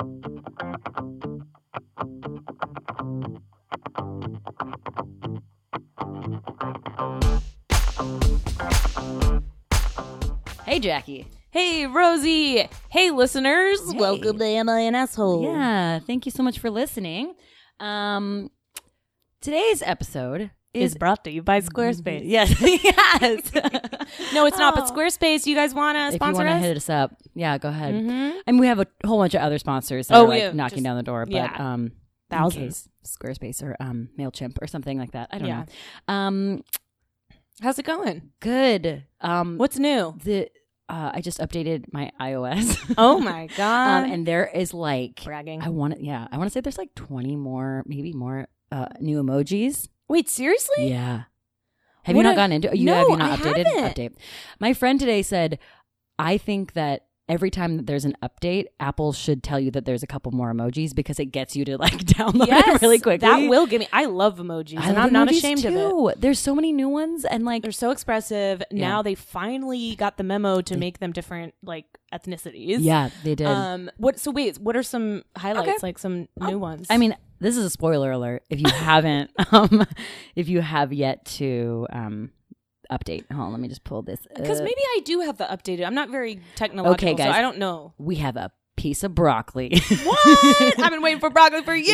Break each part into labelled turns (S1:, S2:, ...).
S1: Hey, Jackie.
S2: Hey, Rosie. Hey, listeners. Welcome to Am I an Asshole?
S1: Yeah, thank you so much for listening. Um, today's episode
S2: Is
S1: is
S2: brought to you by Squarespace.
S1: yes, yes.
S2: No, it's not, but
S1: Oh.
S2: Squarespace, you guys want to
S1: if you
S2: sponsor
S1: want to
S2: us?
S1: hit us up, yeah, go ahead.
S2: Mhm.
S1: I mean, we have a whole bunch of other sponsors that
S2: Oh,
S1: are like
S2: yeah,
S1: knocking
S2: just-
S1: down the door, but
S2: yeah.
S1: um, in
S2: Thousands.
S1: case, Squarespace or um, Mailchimp or something like that. I don't
S2: Yeah.
S1: know. Um,
S2: How's it going?
S1: good. Um,
S2: What's new?
S1: the? Uh, I just updated my iOS.
S2: Oh my God.
S1: um, and there is like
S2: bragging.
S1: I want to, yeah, I want to say there's like 20 more, maybe more uh, new emojis.
S2: Wait, seriously?
S1: Yeah. Have
S2: What
S1: you not gotten into you
S2: No,
S1: have you not
S2: I
S1: updated?
S2: haven't.
S1: Update. My friend today said, I think that every time that there's an update, Apple should tell you that there's a couple more emojis because it gets you to like download
S2: Yes,
S1: it really quickly.
S2: That will give me. I love emojis,
S1: I
S2: and
S1: love
S2: I'm not
S1: emojis
S2: ashamed of it.
S1: There's so many new ones and like
S2: They're so expressive.
S1: Yeah.
S2: Now they finally got the memo to make them different, like ethnicities.
S1: yeah, they did.
S2: Um. What? So wait. What are some highlights?
S1: Okay.
S2: Like some new ones?
S1: I mean, this is a spoiler alert. If you haven't, um, if you have yet to um, update, hold on, let me just pull this.
S2: because
S1: up.
S2: maybe I do have the updated. I'm not very technological,
S1: Okay, guys.
S2: so I don't know.
S1: we have a piece of broccoli.
S2: What? I've been waiting for broccoli for years.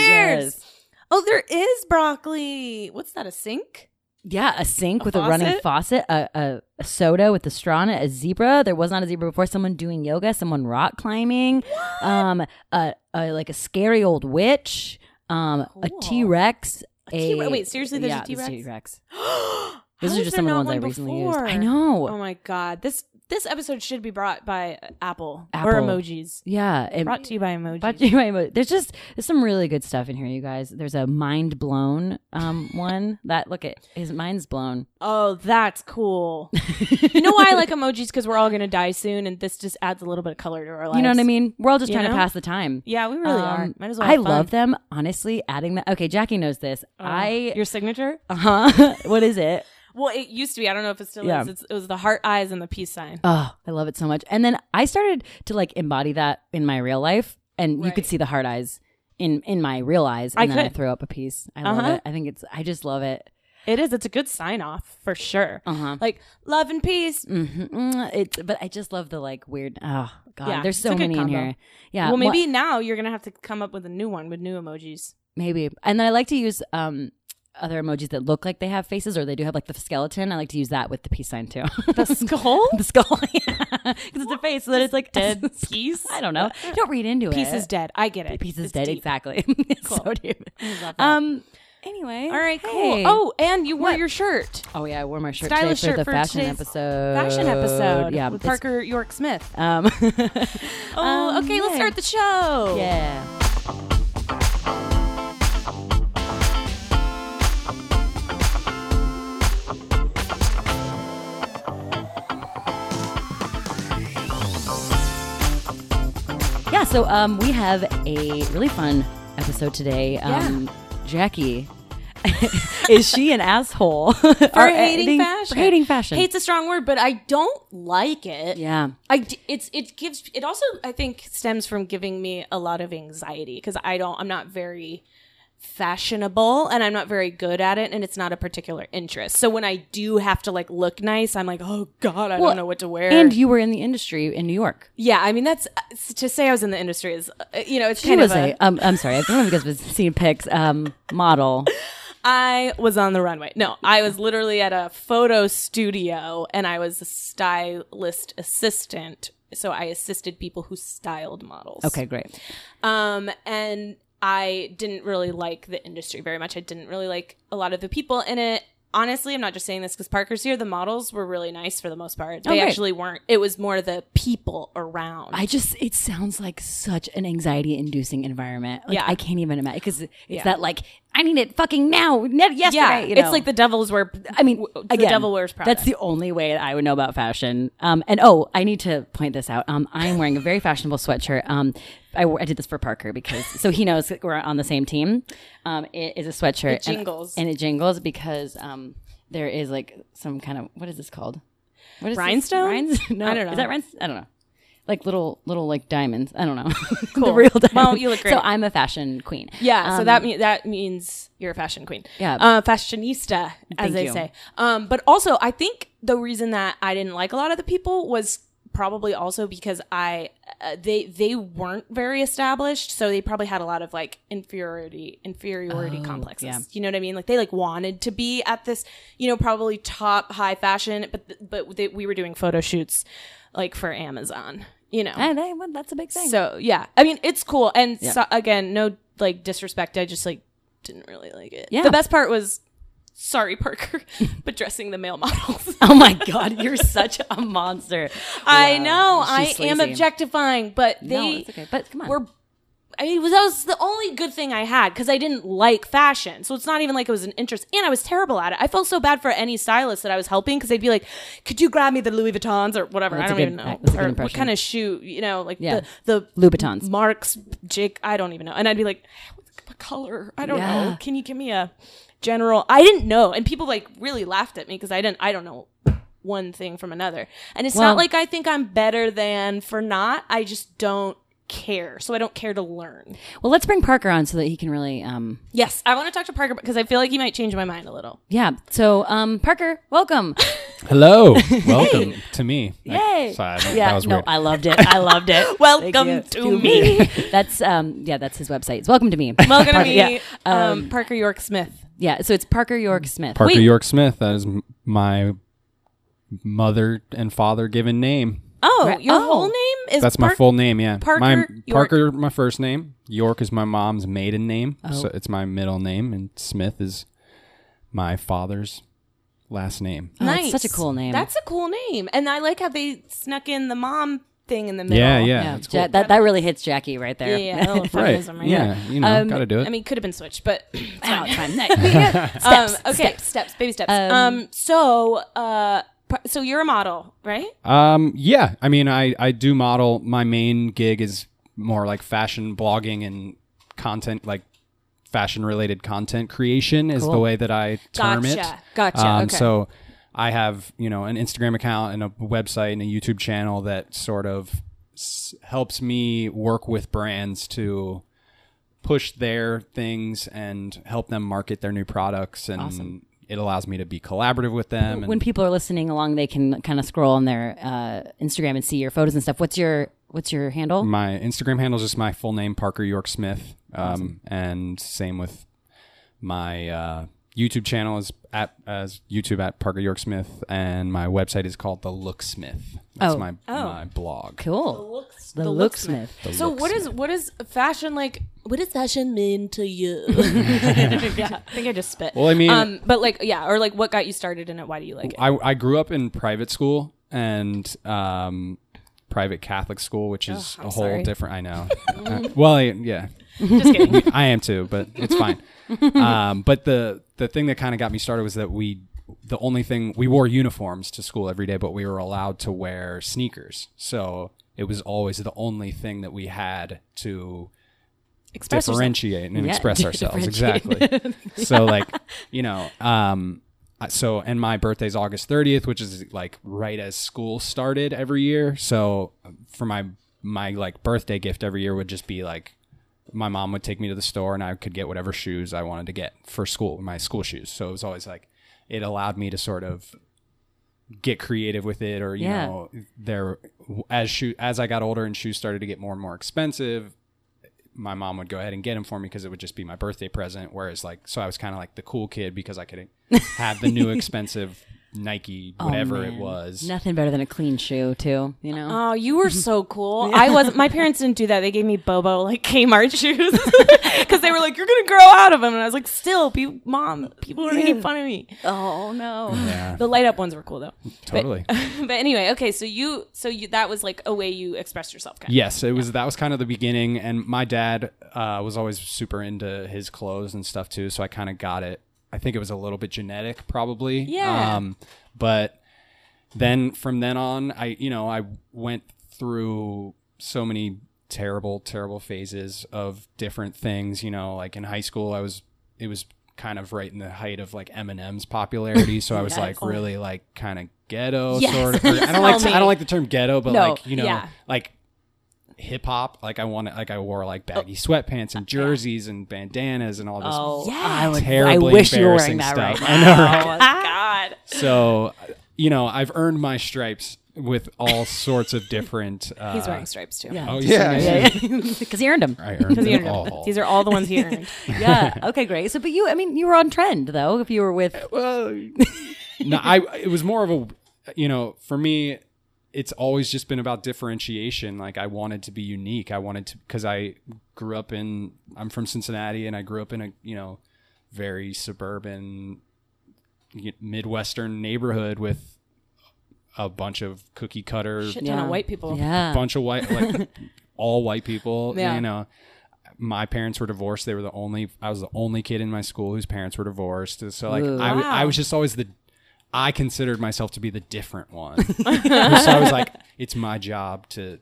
S1: Yes.
S2: Oh, there is broccoli. What's that? A sink?
S1: Yeah, a sink
S2: A
S1: with a running
S2: faucet?
S1: a, a, a soda with a straw in it, a zebra. There was not a zebra before. Someone doing yoga, someone rock climbing, um, a, a like a scary old witch, um, a
S2: Cool.
S1: T Rex.
S2: T-Rex- wait, seriously, there's a
S1: yeah,
S2: T-Rex?
S1: T-Rex.
S2: How
S1: Those
S2: is
S1: are just some of the ones I recently used. I know.
S2: Oh my god. This this episode should be brought by Apple,
S1: Apple.
S2: or emojis.
S1: Yeah, it,
S2: Brought to you by emojis.
S1: But you might- there's just there's some really good stuff in here, you guys. There's a mind blown um one that look at his mind's blown.
S2: oh, that's cool. you know why I like emojis? Because we're all gonna die soon, and this just adds a little bit of color to our lives.
S1: You know what I mean? We're all just
S2: You
S1: trying
S2: know?
S1: to pass the time.
S2: Yeah, we really are.
S1: Um,
S2: Might as well.
S1: I
S2: fun.
S1: love them. Honestly, adding that. Okay, Jackie knows this.
S2: Oh,
S1: I
S2: your signature.
S1: uh huh. what is it?
S2: Well, it used to be. I don't know if it still
S1: Yeah.
S2: is. It's, it was the heart eyes and the peace sign.
S1: Oh, I love it so much. And then I started to like embody that in my real life, and you could see the heart eyes in in my real eyes, and
S2: I
S1: then I
S2: could.
S1: throw up a peace. I love
S2: Uh-huh.
S1: it. I think it's. I just love it.
S2: It is. It's a good sign off for sure.
S1: Uh huh.
S2: Like love and peace.
S1: Mm-hmm. It's. But I just love the like weird. Oh God,
S2: Yeah,
S1: there's so many in here. Yeah.
S2: well, maybe now you're gonna have to come up with a new one with new emojis.
S1: maybe. And then I like to use um other emojis that look like they have faces, or they do have like the skeleton. I like to use that with the peace sign too.
S2: The skull.
S1: the skull, because it's a face, so that it's like
S2: Dead peace.
S1: I don't know. Don't read into it.
S2: Peace is dead. I get it.
S1: Peace is
S2: It's
S1: dead.
S2: deep.
S1: Exactly.
S2: Cool.
S1: so deep.
S2: I love that.
S1: Um. Anyway.
S2: All right,
S1: hey.
S2: cool. Oh, and you wore
S1: What?
S2: your shirt.
S1: Oh yeah, I wore my shirt
S2: Stylish
S1: today for the
S2: for
S1: fashion episode.
S2: Fashion episode.
S1: Yeah.
S2: with Parker York Smith.
S1: Um.
S2: Oh,
S1: um,
S2: okay. Let's
S1: yeah.
S2: start the show.
S1: Yeah. Yeah, so um, we have a really fun episode today. Um, Jackie, is she an asshole for
S2: For hating fashion.
S1: For hating fashion.
S2: Hate's a strong word, but I don't like it.
S1: yeah.
S2: I it's it gives it also I think stems from giving me a lot of anxiety because I don't I'm not very fashionable and I'm not very good at it and it's not a particular interest. So when I do have to like look nice, I'm like, "Oh god, I
S1: Well,
S2: don't know what to wear."
S1: And you were in the industry in New York.
S2: yeah, I mean that's to say I was in the industry is uh, you know, it's
S1: She
S2: kind
S1: was
S2: of a,
S1: a, um, I'm sorry, I don't know if you guys have seen pics, um, model.
S2: I was on the runway. No, I was literally at a photo studio and I was a stylist assistant. So I assisted people who styled models.
S1: Okay, great.
S2: Um, and I didn't really like the industry very much. I didn't really like a lot of the people in it. Honestly, I'm not just saying this because Parker's here. The models were really nice for the most part. They oh,
S1: great.
S2: actually weren't. It was more the people around.
S1: I just, it sounds like such an anxiety inducing environment. Like,
S2: Yeah.
S1: I can't even imagine because it's
S2: Yeah.
S1: that like, I need it fucking now, ne- yesterday.
S2: yeah,
S1: you know?
S2: it's like the devil's wear.
S1: I mean,
S2: the
S1: again,
S2: devil wears Prada.
S1: That's the only way that I would know about fashion. Um, and oh, I need to point this out. Um, I am wearing a very fashionable sweatshirt. Um, I, I did this for Parker because so he knows we're on the same team. Um, it is a sweatshirt.
S2: It
S1: and-
S2: jingles.
S1: and, it jingles because um, there is like some kind of what is this called? What is this?
S2: Rhinestone?
S1: Rhines? No,
S2: I don't know.
S1: Is that rhinestones? I don't know. Like little little like diamonds. I don't know. the real diamonds.
S2: Well, you look great.
S1: So I'm a fashion queen.
S2: Yeah, so
S1: Um,
S2: that mean that means you're a fashion queen.
S1: Yeah.
S2: uh, fashionista, as they
S1: you.
S2: say. Um, but also, I think the reason that I didn't like a lot of the people was probably also because I uh, they they weren't very established, so they probably had a lot of like inferiority inferiority complexes.
S1: Oh, yeah.
S2: You know what I mean? Like they like wanted to be at this, you know, probably top high fashion, but but they, we were doing photo shoots like for Amazon. You know,
S1: And they, well, that's a big thing.
S2: so yeah, I mean it's cool. And
S1: Yeah.
S2: so, again, no like disrespect. I just like didn't really like it.
S1: Yeah.
S2: The best part was, sorry Parker, but dressing the male models.
S1: oh my god, you're such a monster.
S2: I
S1: Wow.
S2: know I
S1: She's
S2: am objectifying, but
S1: No,
S2: they
S1: it's okay. But come on.
S2: were. I mean, it was, that was the only good thing I had because I didn't like fashion. So it's not even like it was an interest. And I was terrible at it. I felt so bad for any stylist that I was helping because they'd be like, could you grab me the Louis Vuittons or whatever?
S1: That's
S2: I don't
S1: good-
S2: even know.
S1: that's a good
S2: Or what kind of shoe, you know, like
S1: Yeah.
S2: the, the
S1: Vuittons,
S2: Marks, Jake, I don't even know. And I'd be like, what color? I don't
S1: Yeah.
S2: know. Can you give me a general? I didn't know. And people like really laughed at me because I didn't, I don't know one thing from another. And it's
S1: Well-
S2: not like I think I'm better than for not. I just don't care. So I don't care to learn.
S1: well, let's bring Parker on so that he can really um
S2: Yes, I want to talk to Parker because I feel like he might change my mind a little.
S1: yeah. So um Parker, welcome.
S3: Hello, welcome to me.
S1: Yay.
S3: Sorry,
S1: yeah,
S3: that was
S1: no,
S3: weird.
S1: I loved it. I loved it.
S2: Welcome
S1: Thank
S2: to
S1: you.
S2: me.
S1: that's um yeah, that's his website. It's welcome to me.
S2: Welcome to me,
S1: Yeah.
S2: um, Parker York Smith.
S1: yeah, so it's Parker York Smith.
S3: Parker
S2: Wait.
S3: York Smith. That is my mother and father given name.
S2: Oh,
S1: Right.
S2: your
S1: Oh.
S2: whole name is
S3: That's my full name. Yeah,
S2: Parker
S3: my
S2: York.
S3: Parker, my first name. York is my mom's maiden name,
S1: Oh.
S3: so it's my middle name, and Smith is my father's last name.
S1: Oh, it's such a cool name.
S2: That's a cool name, and I like how they snuck in the mom thing in the middle.
S3: Yeah, yeah,
S1: yeah,
S3: that's cool.
S1: Ja- that that really hits Jackie right there.
S2: yeah, a little
S3: right.
S2: right
S3: Yeah, you know,
S1: Um,
S3: gotta do it.
S2: I mean, could have been switched, but
S1: Ow, it's fine.
S2: steps. Um, okay,
S1: steps.
S2: steps. baby steps.
S1: Um,
S2: Um, so, uh, par- so you're a model, right?
S3: Um, yeah. I mean, I I do model. My main gig is more like fashion blogging and content, like fashion related content creation is the way that I term it.
S2: Gotcha. Gotcha.
S3: Um,
S2: okay.
S3: So I have you know an Instagram account and a website and a YouTube channel that sort of s- helps me work with brands to push their things and help them market their new products and it allows me to be collaborative with them and
S1: when people are listening along, they can kind of scroll on their uh, Instagram and see your photos and stuff. What's your What's your handle?
S3: My Instagram handle is just my full name, Parker York Smith. Um, and same with my uh, YouTube channel is at as YouTube at Parker York Smith, and my website is called The Look Smith. That's
S1: Oh.
S3: my
S2: Oh.
S3: my blog.
S1: Cool.
S2: looks,
S1: The Looksmith.
S2: So what is what is fashion like? What does fashion mean to you? yeah, I think I just spit.
S3: Well, I mean-
S2: um, but like, yeah, or like, what got you started in it? Why do you like it?
S3: I I grew up in private school and um, private Catholic school, which is
S2: I'm
S3: a whole
S2: sorry.
S3: different. I know. Uh, well, I, yeah,
S2: Just kidding.
S3: I am too, but it's fine. um, but the the thing that kind of got me started was that we the only thing we wore uniforms to school every day, but we were allowed to wear sneakers. So it was always the only thing that we had to
S2: Express
S3: differentiate and
S1: Yeah,
S3: express ourselves exactly. so like you know, um, so and my birthday's August 30th, which is like right as school started every year. So for my my like birthday gift every year would just be like my mom would take me to the store and I could get whatever shoes I wanted to get for school, my school shoes. So it was always like it allowed me to sort of get creative with it or you
S1: Yeah.
S3: know there as shoe as I got older and shoes started to get more and more expensive my mom would go ahead and get them for me because it would just be my birthday present. Whereas like so I was kind of like the cool kid because I could have the new expensive Nike
S1: Oh,
S3: whatever it was
S1: Nothing better than a clean shoe, too. You know.
S2: Oh, you were so cool. I was. My parents didn't do that. They gave me Bobo like Kmart shoes because they were like, "You're gonna grow out of them," and I was like, "Still, pe- mom, people are making fun of me."
S1: oh no.
S3: yeah
S2: The light up ones were cool though.
S3: totally
S2: But anyway, okay, so you, so you, that was like a way you expressed yourself, kind of.
S3: Yes, it was. That was kind of the beginning, and my dad uh, was always super into his clothes and stuff too. So I kind of got it. I think it was a little bit genetic, probably.
S2: Yeah.
S3: Um, but then from then on, I you know I went through so many terrible, terrible phases of different things. You know, like in high school, I was it was kind of right in the height of like Eminem's popularity, so I was like really like kind of ghetto
S2: Yes.
S3: sort of. I don't like I don't like the term ghetto, but
S2: No,
S3: like you know
S2: yeah.
S3: like hip hop. Like I wanted, like I wore like baggy sweatpants and jerseys and bandanas and all this
S1: Oh,
S2: Yeah.
S1: I would. I
S3: terribly
S1: wish you were wearing
S3: embarrassing
S1: that
S3: stuff.
S1: right
S3: I
S1: now.
S3: know,
S2: Oh God.
S3: So, you know, I've earned my stripes with all sorts of different. Uh,
S2: He's wearing stripes too.
S1: Yeah.
S3: Oh yeah,
S1: Yeah, because he earned them.
S3: I earned
S2: He
S3: them
S2: earned
S3: all.
S2: them. These are all the ones he earned.
S1: yeah. Okay. Great. So, but you, I mean, you were on trend though. If you were with,
S3: well, no, I. It was more of a, you know, for me, it's always just been about differentiation. Like I wanted to be unique. I wanted to because I grew up in. I'm from Cincinnati, and I grew up in a you know, very suburban, midwestern neighborhood with a bunch of cookie cutter,
S2: Shit ton of white people.
S1: Yeah.
S3: bunch of white, like all white people.
S2: Yeah.
S3: You know, my parents were divorced. They were the only. I was the only kid in my school whose parents were divorced. So like,
S1: Ooh.
S3: I, w- I
S2: Wow.
S3: was just always the. I considered myself to be the different one. so I was like, it's my job to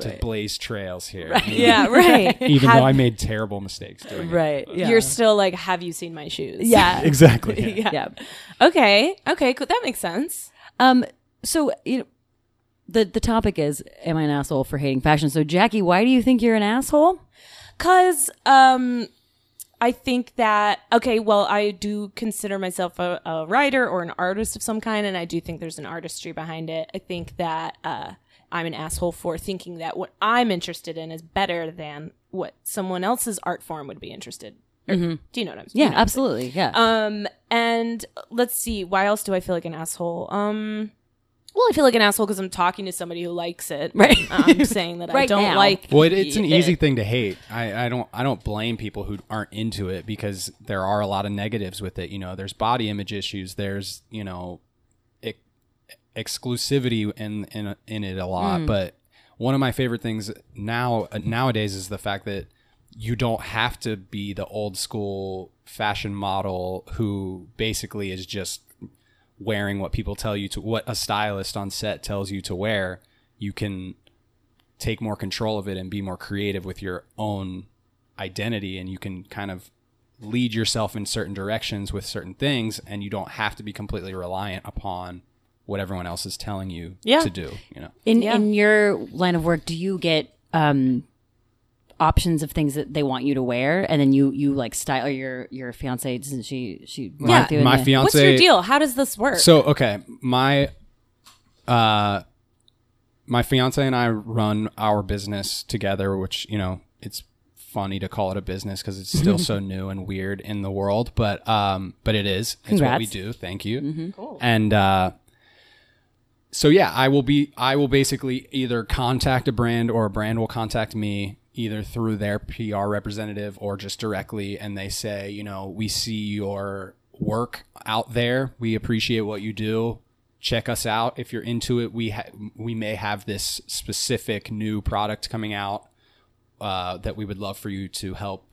S3: to blaze trails here. you know,
S2: Yeah, right.
S3: Even
S2: Have-
S3: though I made terrible mistakes doing it.
S1: right. Yeah.
S2: You're still like, have you seen my shoes?
S1: yeah.
S3: Exactly. yeah.
S1: yeah.
S2: Okay. Okay. Cool. That makes sense.
S1: Um. So you know, the the topic is, am I an asshole for hating fashion? So Jackie, why do you think you're an asshole?
S2: Cause um I think that okay, well, I do consider myself a, a writer or an artist of some kind, and I do think there's an artistry behind it. I think that uh, I'm an asshole for thinking that what I'm interested in is better than what someone else's art form would be interested. or- Do you know what I'm saying?
S1: Yeah. Absolutely. Yeah.
S2: Um, and let's see, why else do I feel like an asshole? Um, well, I feel like an asshole because I'm talking to somebody who likes it.
S1: Right.
S2: I'm saying that I
S1: Right
S2: don't
S1: now.
S2: like.
S3: Well, it, it's an
S2: it.
S3: easy thing to hate. I, I don't I don't blame people who aren't into it because there are a lot of negatives with it. You know, there's body image issues. There's you know, ex- exclusivity in in in it a lot. Hmm. But one of my favorite things now uh, nowadays is the fact that you don't have to be the old school fashion model who basically is just wearing what people tell you to what a stylist on set tells you to wear. You can take more control of it and be more creative with your own identity and you can kind of lead yourself in certain directions with certain things and you don't have to be completely reliant upon what everyone else is telling you
S2: Yeah.
S3: to do you know
S1: in
S2: yeah.
S1: in your line of work, do you get um options of things that they want you to wear, and then you you like style your your fiance? Doesn't she she run
S2: Yeah.
S3: my
S1: the-
S3: fiance
S2: What's your deal? How does this work?
S3: So okay, my uh my fiance and I run our business together, which, you know, it's funny to call it a business because it's still so new and weird in the world, but um but it is. It's what we do. Thank you. Cool. And uh so yeah, I will be I will basically either contact a brand or a brand will contact me either through their PR representative or just directly and they say, you know, we see your work out there. We appreciate what you do. Check us out if you're into it. We ha- we may have this specific new product coming out uh, that we would love for you to help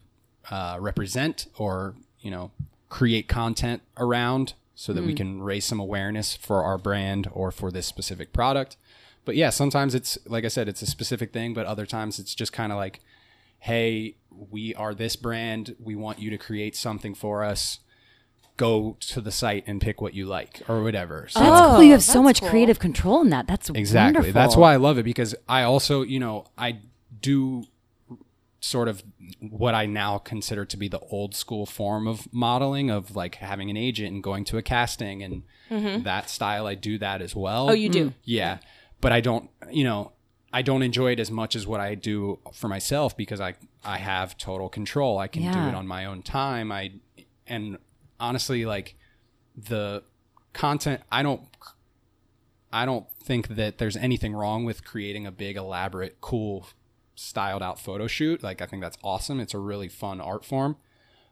S3: uh, represent or you know create content around so that we can raise some awareness for our brand or for this specific product but yeah sometimes it's like i said it's a specific thing but other times it's just kind of like hey we are this brand we want you to create something for us go to the site and pick what you like or whatever so
S1: That's oh, cool. You have so much
S2: cool.
S1: creative control in that. That's
S3: Exactly.
S1: Wonderful.
S3: That's why I love it because I also, you know, I do sort of what I now consider to be the old school form of modeling of like having an agent and going to a casting and mm-hmm. that style. I do that as well.
S2: oh, you do.
S3: Yeah. But I don't, you know, I don't enjoy it as much as what I do for myself because I I have total control. I can do it on my own time. I and honestly like the content I don't I don't think that there's anything wrong with creating a big elaborate cool styled out photo shoot. Like I think that's awesome. It's a really fun art form.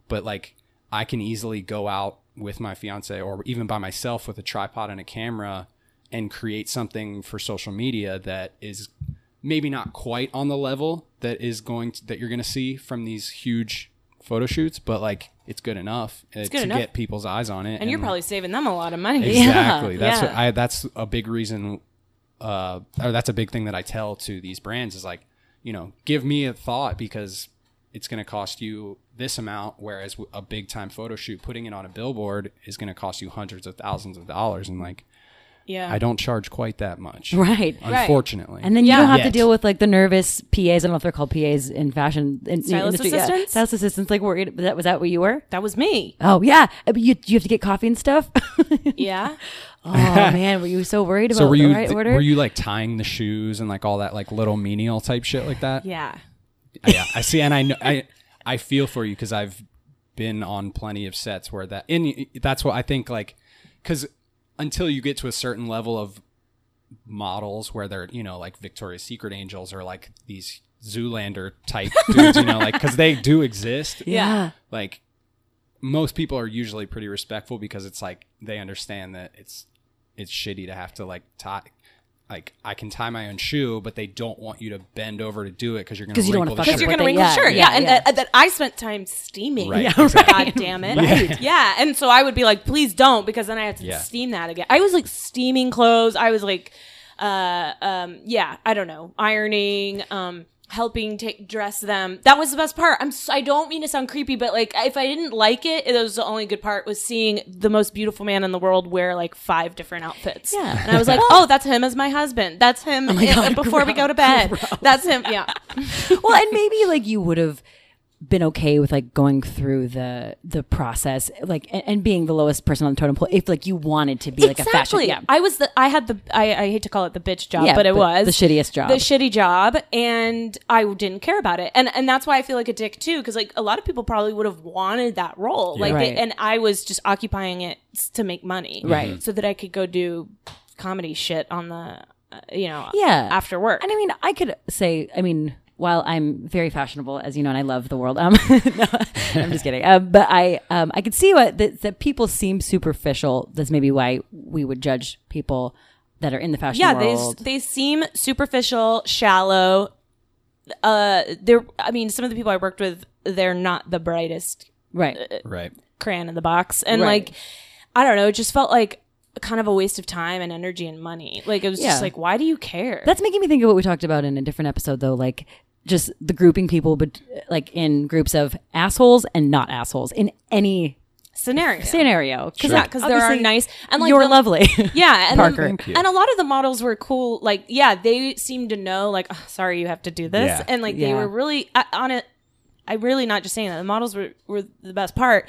S3: But like I can easily go out with my fiance or even by myself with a tripod and a camera and create something for social media that is maybe not quite on the level that is going to, that you're going to see from these huge photo shoots, but like it's good enough uh,
S2: good
S3: to
S2: enough.
S3: get people's eyes on it.
S2: And you're probably saving them a lot of money.
S3: exactly that's
S2: Yeah.
S3: what I that's a big reason uh or that's a big thing that I tell to these brands is like you know give me a thought because it's going to cost you this amount whereas a big time photo shoot putting it on a billboard is going to cost you hundreds of thousands of dollars and like
S2: Yeah.
S3: I don't charge quite that much.
S1: Right.
S3: Unfortunately.
S1: And then you
S2: Yeah.
S1: don't have to
S3: Yet.
S1: deal with like the nervous PAs. I don't know if they're called PAs in fashion in,
S2: Stylist
S1: industry. Yeah.
S2: assistants?
S1: Stylist assistants. Like worried. Was that, was that what you were?
S2: that was me.
S1: Oh yeah. Uh, but You you have to get coffee and stuff.
S2: Yeah.
S1: oh man, were you so worried about
S3: so were
S1: the
S3: you
S1: right order?
S3: were you like tying the shoes and like all that like little menial type shit like that?
S2: Yeah.
S3: yeah, I see, and I know I I feel for you because I've been on plenty of sets where that, and that's what I think like, because until you get to a certain level of models where they're you know like Victoria's Secret angels or like these Zoolander type dudes, you know, like because they do exist.
S1: yeah.
S3: Like most people are usually pretty respectful because it's like they understand that it's it's shitty to have to like tie. Like I can tie my own shoe, but they don't want you to bend over to do it because you're going
S1: 'Cause you don't
S3: wrinkle
S1: wanna
S3: the
S1: fuck
S2: Because you're going to
S1: they-
S2: wrinkle
S1: yeah,
S2: the shirt.
S1: yeah,
S2: Yeah. And
S1: yeah.
S2: That, that I spent time steaming.
S3: Right,
S1: Yeah,
S3: exactly.
S2: God damn it.
S3: Right.
S2: Yeah. And so I would be like, please don't, because then I have to
S3: Yeah.
S2: steam that again. I was like steaming clothes. I was like, uh, um, yeah, I don't know, ironing, um, helping take dress them. That was the best part. I'm. s- I don't mean to sound creepy, but like, if I didn't like it, it was the only good part was seeing the most beautiful man in the world wear like five different outfits.
S1: Yeah.
S2: And I was like, oh, that's him as my husband. That's him eh,
S1: God,
S2: before we go to bed. That's him. Yeah.
S1: well, and maybe like you would have been okay with like going through the the process, like and, and being the lowest person on the totem pole if like you wanted to be like a fashion. Yeah.
S2: I was the I had the I, I hate to call it the bitch job,
S1: Yeah,
S2: but it
S1: but
S2: was
S1: the shittiest job.
S2: The shitty job, and I didn't care about it, and and that's why I feel like a dick too, because like a lot of people probably would have wanted that role, like,
S1: Right.
S2: they, and I was just occupying it to make money,
S1: Right.
S2: so that I could go do comedy shit on the, uh, you know,
S1: yeah
S2: after work.
S1: and i mean i could say i mean while i'm very fashionable as you know and i love the world um no, i'm just kidding um, but i um i could see what that, that people seem superficial that's maybe why we would judge people that are in the fashion
S2: yeah, they
S1: world
S2: they seem superficial, shallow. Uh, they're I mean, some of the people I worked with, they're not the brightest
S1: right
S3: right.
S2: crayon in the box and
S1: Right.
S2: like i don't know it just felt like kind of a waste of time and energy and money like it was
S1: Yeah.
S2: just like why do you care
S1: That's making me think of what we talked about in a different episode, though. Like just the grouping people, but like in groups of assholes and not assholes in any
S2: scenario
S1: scenario.
S2: because yeah because there are nice and like
S1: you're
S2: the-
S1: lovely.
S2: yeah and
S1: Parker.
S3: Thank
S2: and a lot of the models were cool like yeah they seemed to know like oh, sorry you have to do this
S3: Yeah.
S2: and like they were really I- on it I'm really not just saying that the models were, were the best part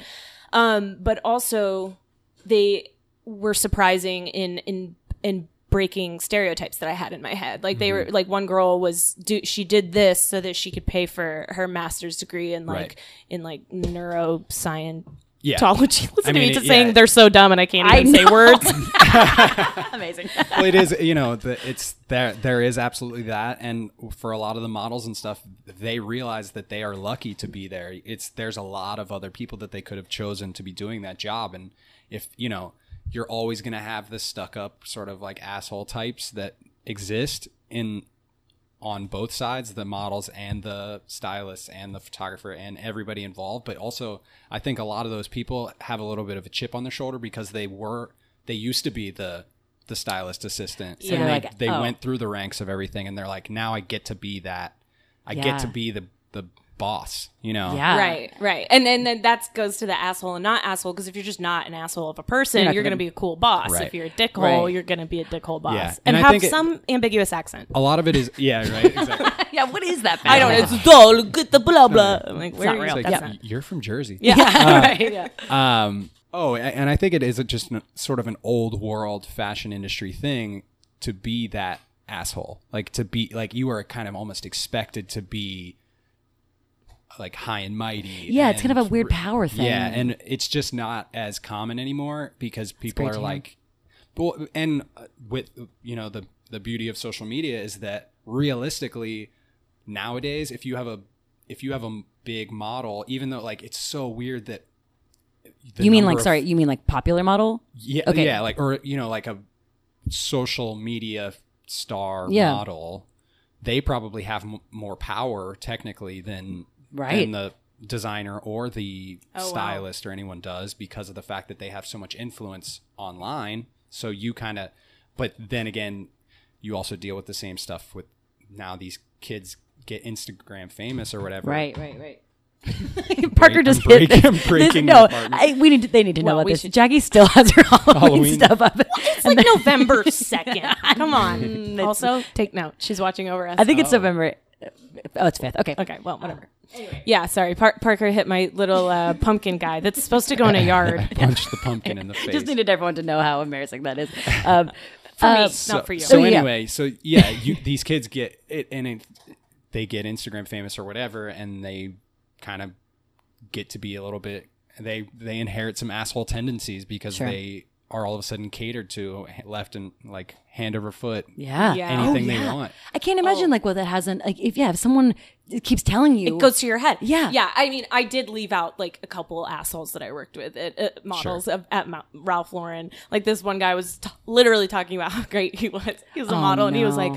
S2: um but also they were surprising in in in breaking stereotypes that I had in my head. Like they were
S3: Mm-hmm.
S2: like one girl was do she did this so that she could pay for her master's degree in like
S3: Right.
S2: in like neuroscience.
S3: Yeah.
S2: Listen
S3: I
S2: to
S3: mean,
S2: me just
S3: it-
S2: saying
S3: yeah.
S2: they're so dumb and I can't even say words.
S1: Amazing.
S3: well, it is. You know, the, it's there. There is absolutely that, and for a lot of the models and stuff, they realize that they are lucky to be there. It's there's a lot of other people that they could have chosen to be doing that job, and if you know, you're always going to have the stuck up sort of like asshole types that exist in on both sides the models and the stylists and the photographer and everybody involved but also i think a lot of those people have a little bit of a chip on their shoulder because they were they used to be the the stylist assistant
S1: So
S3: and they,
S1: like,
S3: they
S1: oh.
S3: went through the ranks of everything and they're like now i get to be that i
S1: Yeah.
S3: get to be the the boss you know
S1: Yeah.
S2: right, right. And and then that goes to the asshole and not asshole because if you're just not an asshole of a person,
S1: You're
S2: you're, going to be a cool boss.
S3: Right.
S2: If you're a dickhole,
S1: Right.
S2: you're going to be a dickhole boss.
S3: Yeah.
S2: And,
S3: And
S2: have
S3: think it-
S2: some ambiguous accent.
S3: a lot of it is yeah right exactly
S1: yeah. What is that?
S2: I don't know. It's dull. Get the blah blah. I'm like, where
S1: not
S2: are you-
S1: real.
S3: It's
S2: That's
S3: like,
S2: not-
S3: you're from jersey
S2: Yeah, right. Yeah.
S3: Um, oh, and I think it is a, just an, sort of an old world fashion industry thing to be that asshole. Like to be like you are kind of almost expected to be like high and mighty.
S1: Yeah, it's kind of a weird power thing.
S3: Yeah, and it's just not as common anymore because people are like, well, and uh, with you know the the beauty of social media is that realistically nowadays if you have a if you have a big model even though like it's so weird that
S1: You mean like
S3: of-
S1: sorry? You mean like popular model?
S3: yeah
S1: Okay.
S3: yeah like or you know like a social media star
S1: Yeah.
S3: model they probably have m- more power technically than
S1: Right.
S3: than the designer or the
S2: Oh, wow.
S3: stylist or anyone does because of the fact that they have so much influence online so you kind of but then again you also deal with the same stuff with now these kids get instagram famous or whatever
S1: Right. Right. Right. Parker
S3: I'm
S1: just
S3: break-
S1: hit
S3: I'm
S1: this.
S3: breaking
S1: no. I, we need to, they need to know about this.
S2: should-
S1: Jackie still has her Halloween,
S3: Halloween.
S1: stuff up.
S2: It's like November 2nd. Come on. also, take note. She's watching over us.
S1: I think it's November. Uh, oh, it's fifth. Okay.
S2: Okay, well, whatever. Yeah, sorry. Par- Parker hit my little uh, pumpkin guy that's supposed to go in a yard.
S3: Punch the pumpkin in the face.
S1: Just needed everyone to know how embarrassing that is. Um,
S2: For
S1: uh,
S2: me,
S3: so,
S2: not for you.
S3: So
S1: Oh, yeah.
S3: anyway, so yeah, you, these kids get it, and it, they get Instagram famous or whatever, and they kind of get to be a little bit. They they inherit some asshole tendencies because
S1: Sure.
S3: they are all of a sudden catered to left and like hand over foot.
S1: Yeah.
S2: Yeah.
S3: Anything
S1: Oh,
S3: they want.
S1: I can't imagine oh. like what that hasn't like if yeah if someone keeps telling you
S2: it goes to your head.
S1: Yeah.
S2: yeah. I mean, I did leave out like a couple assholes that I worked with at, at models of, at Mount, Ralph Lauren. Like this one guy was t- literally talking about how great he was. He was a
S1: Oh,
S2: model, and he was like.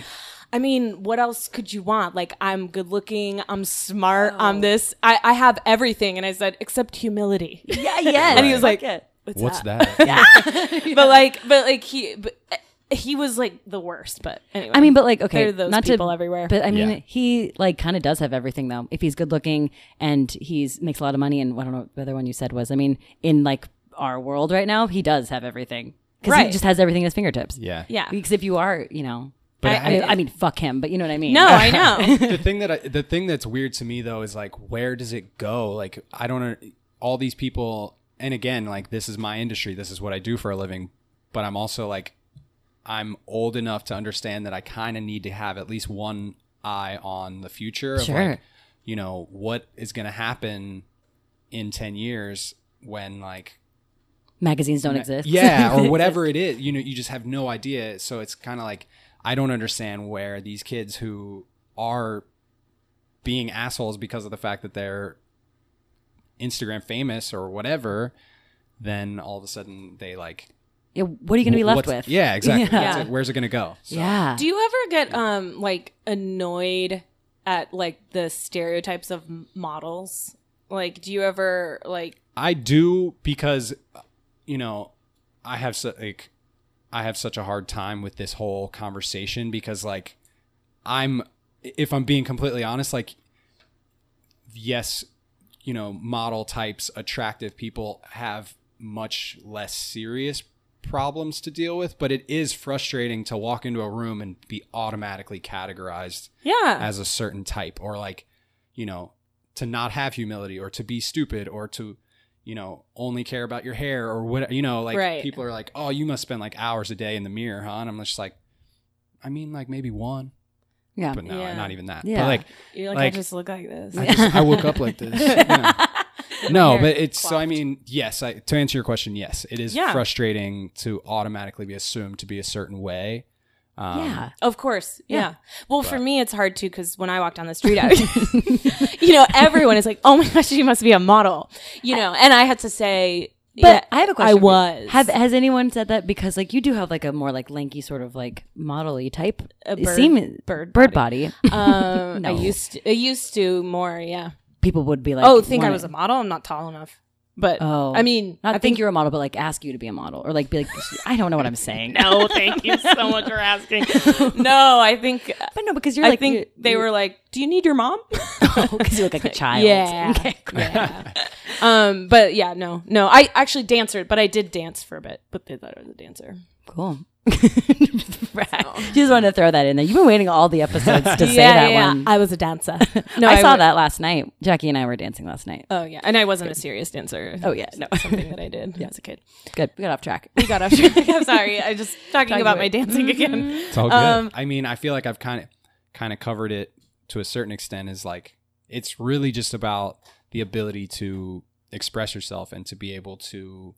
S2: I mean, what else could you want? Like, I'm good looking, I'm smart,
S1: Oh.
S2: I'm this, I, I have everything. And I said, except humility.
S1: yeah yeah
S2: And he was like,
S1: it.
S3: What's that?
S2: yeah but like, but like he, but uh, he was like the worst. But anyway,
S1: I mean, but like, okay,
S2: There are those
S1: not
S2: people
S1: to,
S2: everywhere.
S1: But I mean,
S3: Yeah.
S1: he like kind of does have everything though. If he's good looking and he's makes a lot of money, and I don't know what the other one you said was. I mean, in like our world right now, he does have everything because he just has everything at his fingertips.
S3: Yeah.
S2: yeah.
S1: Because if you are, you know,
S3: But
S1: I,
S3: I-
S1: I, mean, I mean, fuck him, but you know what I mean.
S2: No, I know.
S3: the thing that I, the thing that's weird to me though is like where does it go like i don't know all these people and again like this is my industry this is what i do for a living but i'm also like i'm old enough to understand that i kind of need to have at least one eye on the future of
S1: Sure.
S3: like you know what is going to happen in 10 years when like
S1: magazines don't exist.
S3: yeah, or whatever it is. You know, you just have no idea. So it's kind of like I don't understand where these kids who are being assholes because of the fact that they're Instagram famous or whatever, then all of a sudden they like
S1: Yeah, what are you going to be left with?
S3: Yeah, exactly.
S1: Yeah.
S3: It. Where's it going to go? So,
S1: Yeah.
S2: Do you ever get um like annoyed at like the stereotypes of models? Like, do you ever like?
S3: I do because you know I have so, like I have such a hard time with this whole conversation because like I'm if I'm being completely honest like yes you know model types attractive people have much less serious problems to deal with but it is frustrating to walk into a room and be automatically categorized
S2: Yeah,
S3: as a certain type or like you know to not have humility or to be stupid or to you know only care about your hair or what you know like
S2: Right.
S3: people are like oh you must spend like hours a day in the mirror huh? And i'm just like i mean like maybe one
S1: yeah.
S3: but no
S2: Yeah.
S3: not even that
S1: Yeah.
S3: but like
S2: you're like,
S3: like-
S2: I just look like this.
S3: I, just, I woke up like this Yeah. no
S2: Hair
S3: but it's so i mean yes I, to answer your question yes it is
S2: Yeah.
S3: frustrating to automatically be assumed to be a certain way um,
S1: yeah.
S2: Of course, yeah. Well, for me, it's hard too because when I walk down the street, I, you know, everyone is like, "Oh my gosh, she must be a model," you know, and I had to say,
S1: But
S2: yeah,
S1: I have a question.
S2: I was.
S1: Have has anyone said that because like you do have like a more like lanky sort of like modelly type
S2: A bird- bird
S1: bird body.
S2: um,
S1: No.
S2: I used to, I used to more, yeah.
S1: People would be like,
S2: oh, think I was a model? I'm not tall enough, but
S1: Oh,
S2: I mean,
S1: not
S2: I
S1: think, you're a model, but like ask you to be a model or like be like, I don't know what I'm saying.
S2: No, thank you so much for asking. No, I think
S1: but no, because you're
S2: I
S1: like
S2: think
S1: you're-
S2: they were like, "Do you need your mom?"
S1: because you look like a child.
S2: Yeah.
S1: Okay,
S2: yeah. um, but yeah, no, no. I actually danced, but I did dance for a bit, but they thought I was a dancer.
S1: Cool. Just wanted to throw that in there. You've been waiting all the episodes to say that one.
S2: I was a dancer. No,
S1: I, saw
S2: w-
S1: that last night. Jackie and I were dancing last night.
S2: Oh yeah, and I wasn't a serious dancer.
S1: Oh, yeah, no.
S2: something that I did as a kid.
S1: Good. We got off track.
S2: We got off track. I'm sorry. I just talking about my dancing again.
S3: It's all good.
S2: Um,
S3: I mean, I feel like I've kind of kind of covered it to a certain extent. Is like it's really just about the ability to express yourself and to be able to,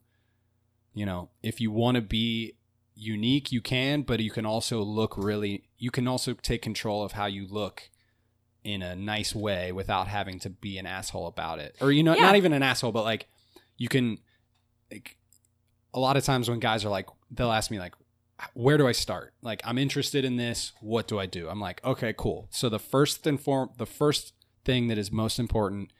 S3: you know, if you want to be unique, you can, but you can also look really. You can also take control of how you look in a nice way without having to be an asshole about it, or you know,
S2: Yeah.
S3: not even an asshole, but like you can. Like, a lot of times when guys are like, they'll ask me like, where do I start? Like, I'm interested in this. What do I do? I'm like, okay, cool. So the first and form, the first thing that is most important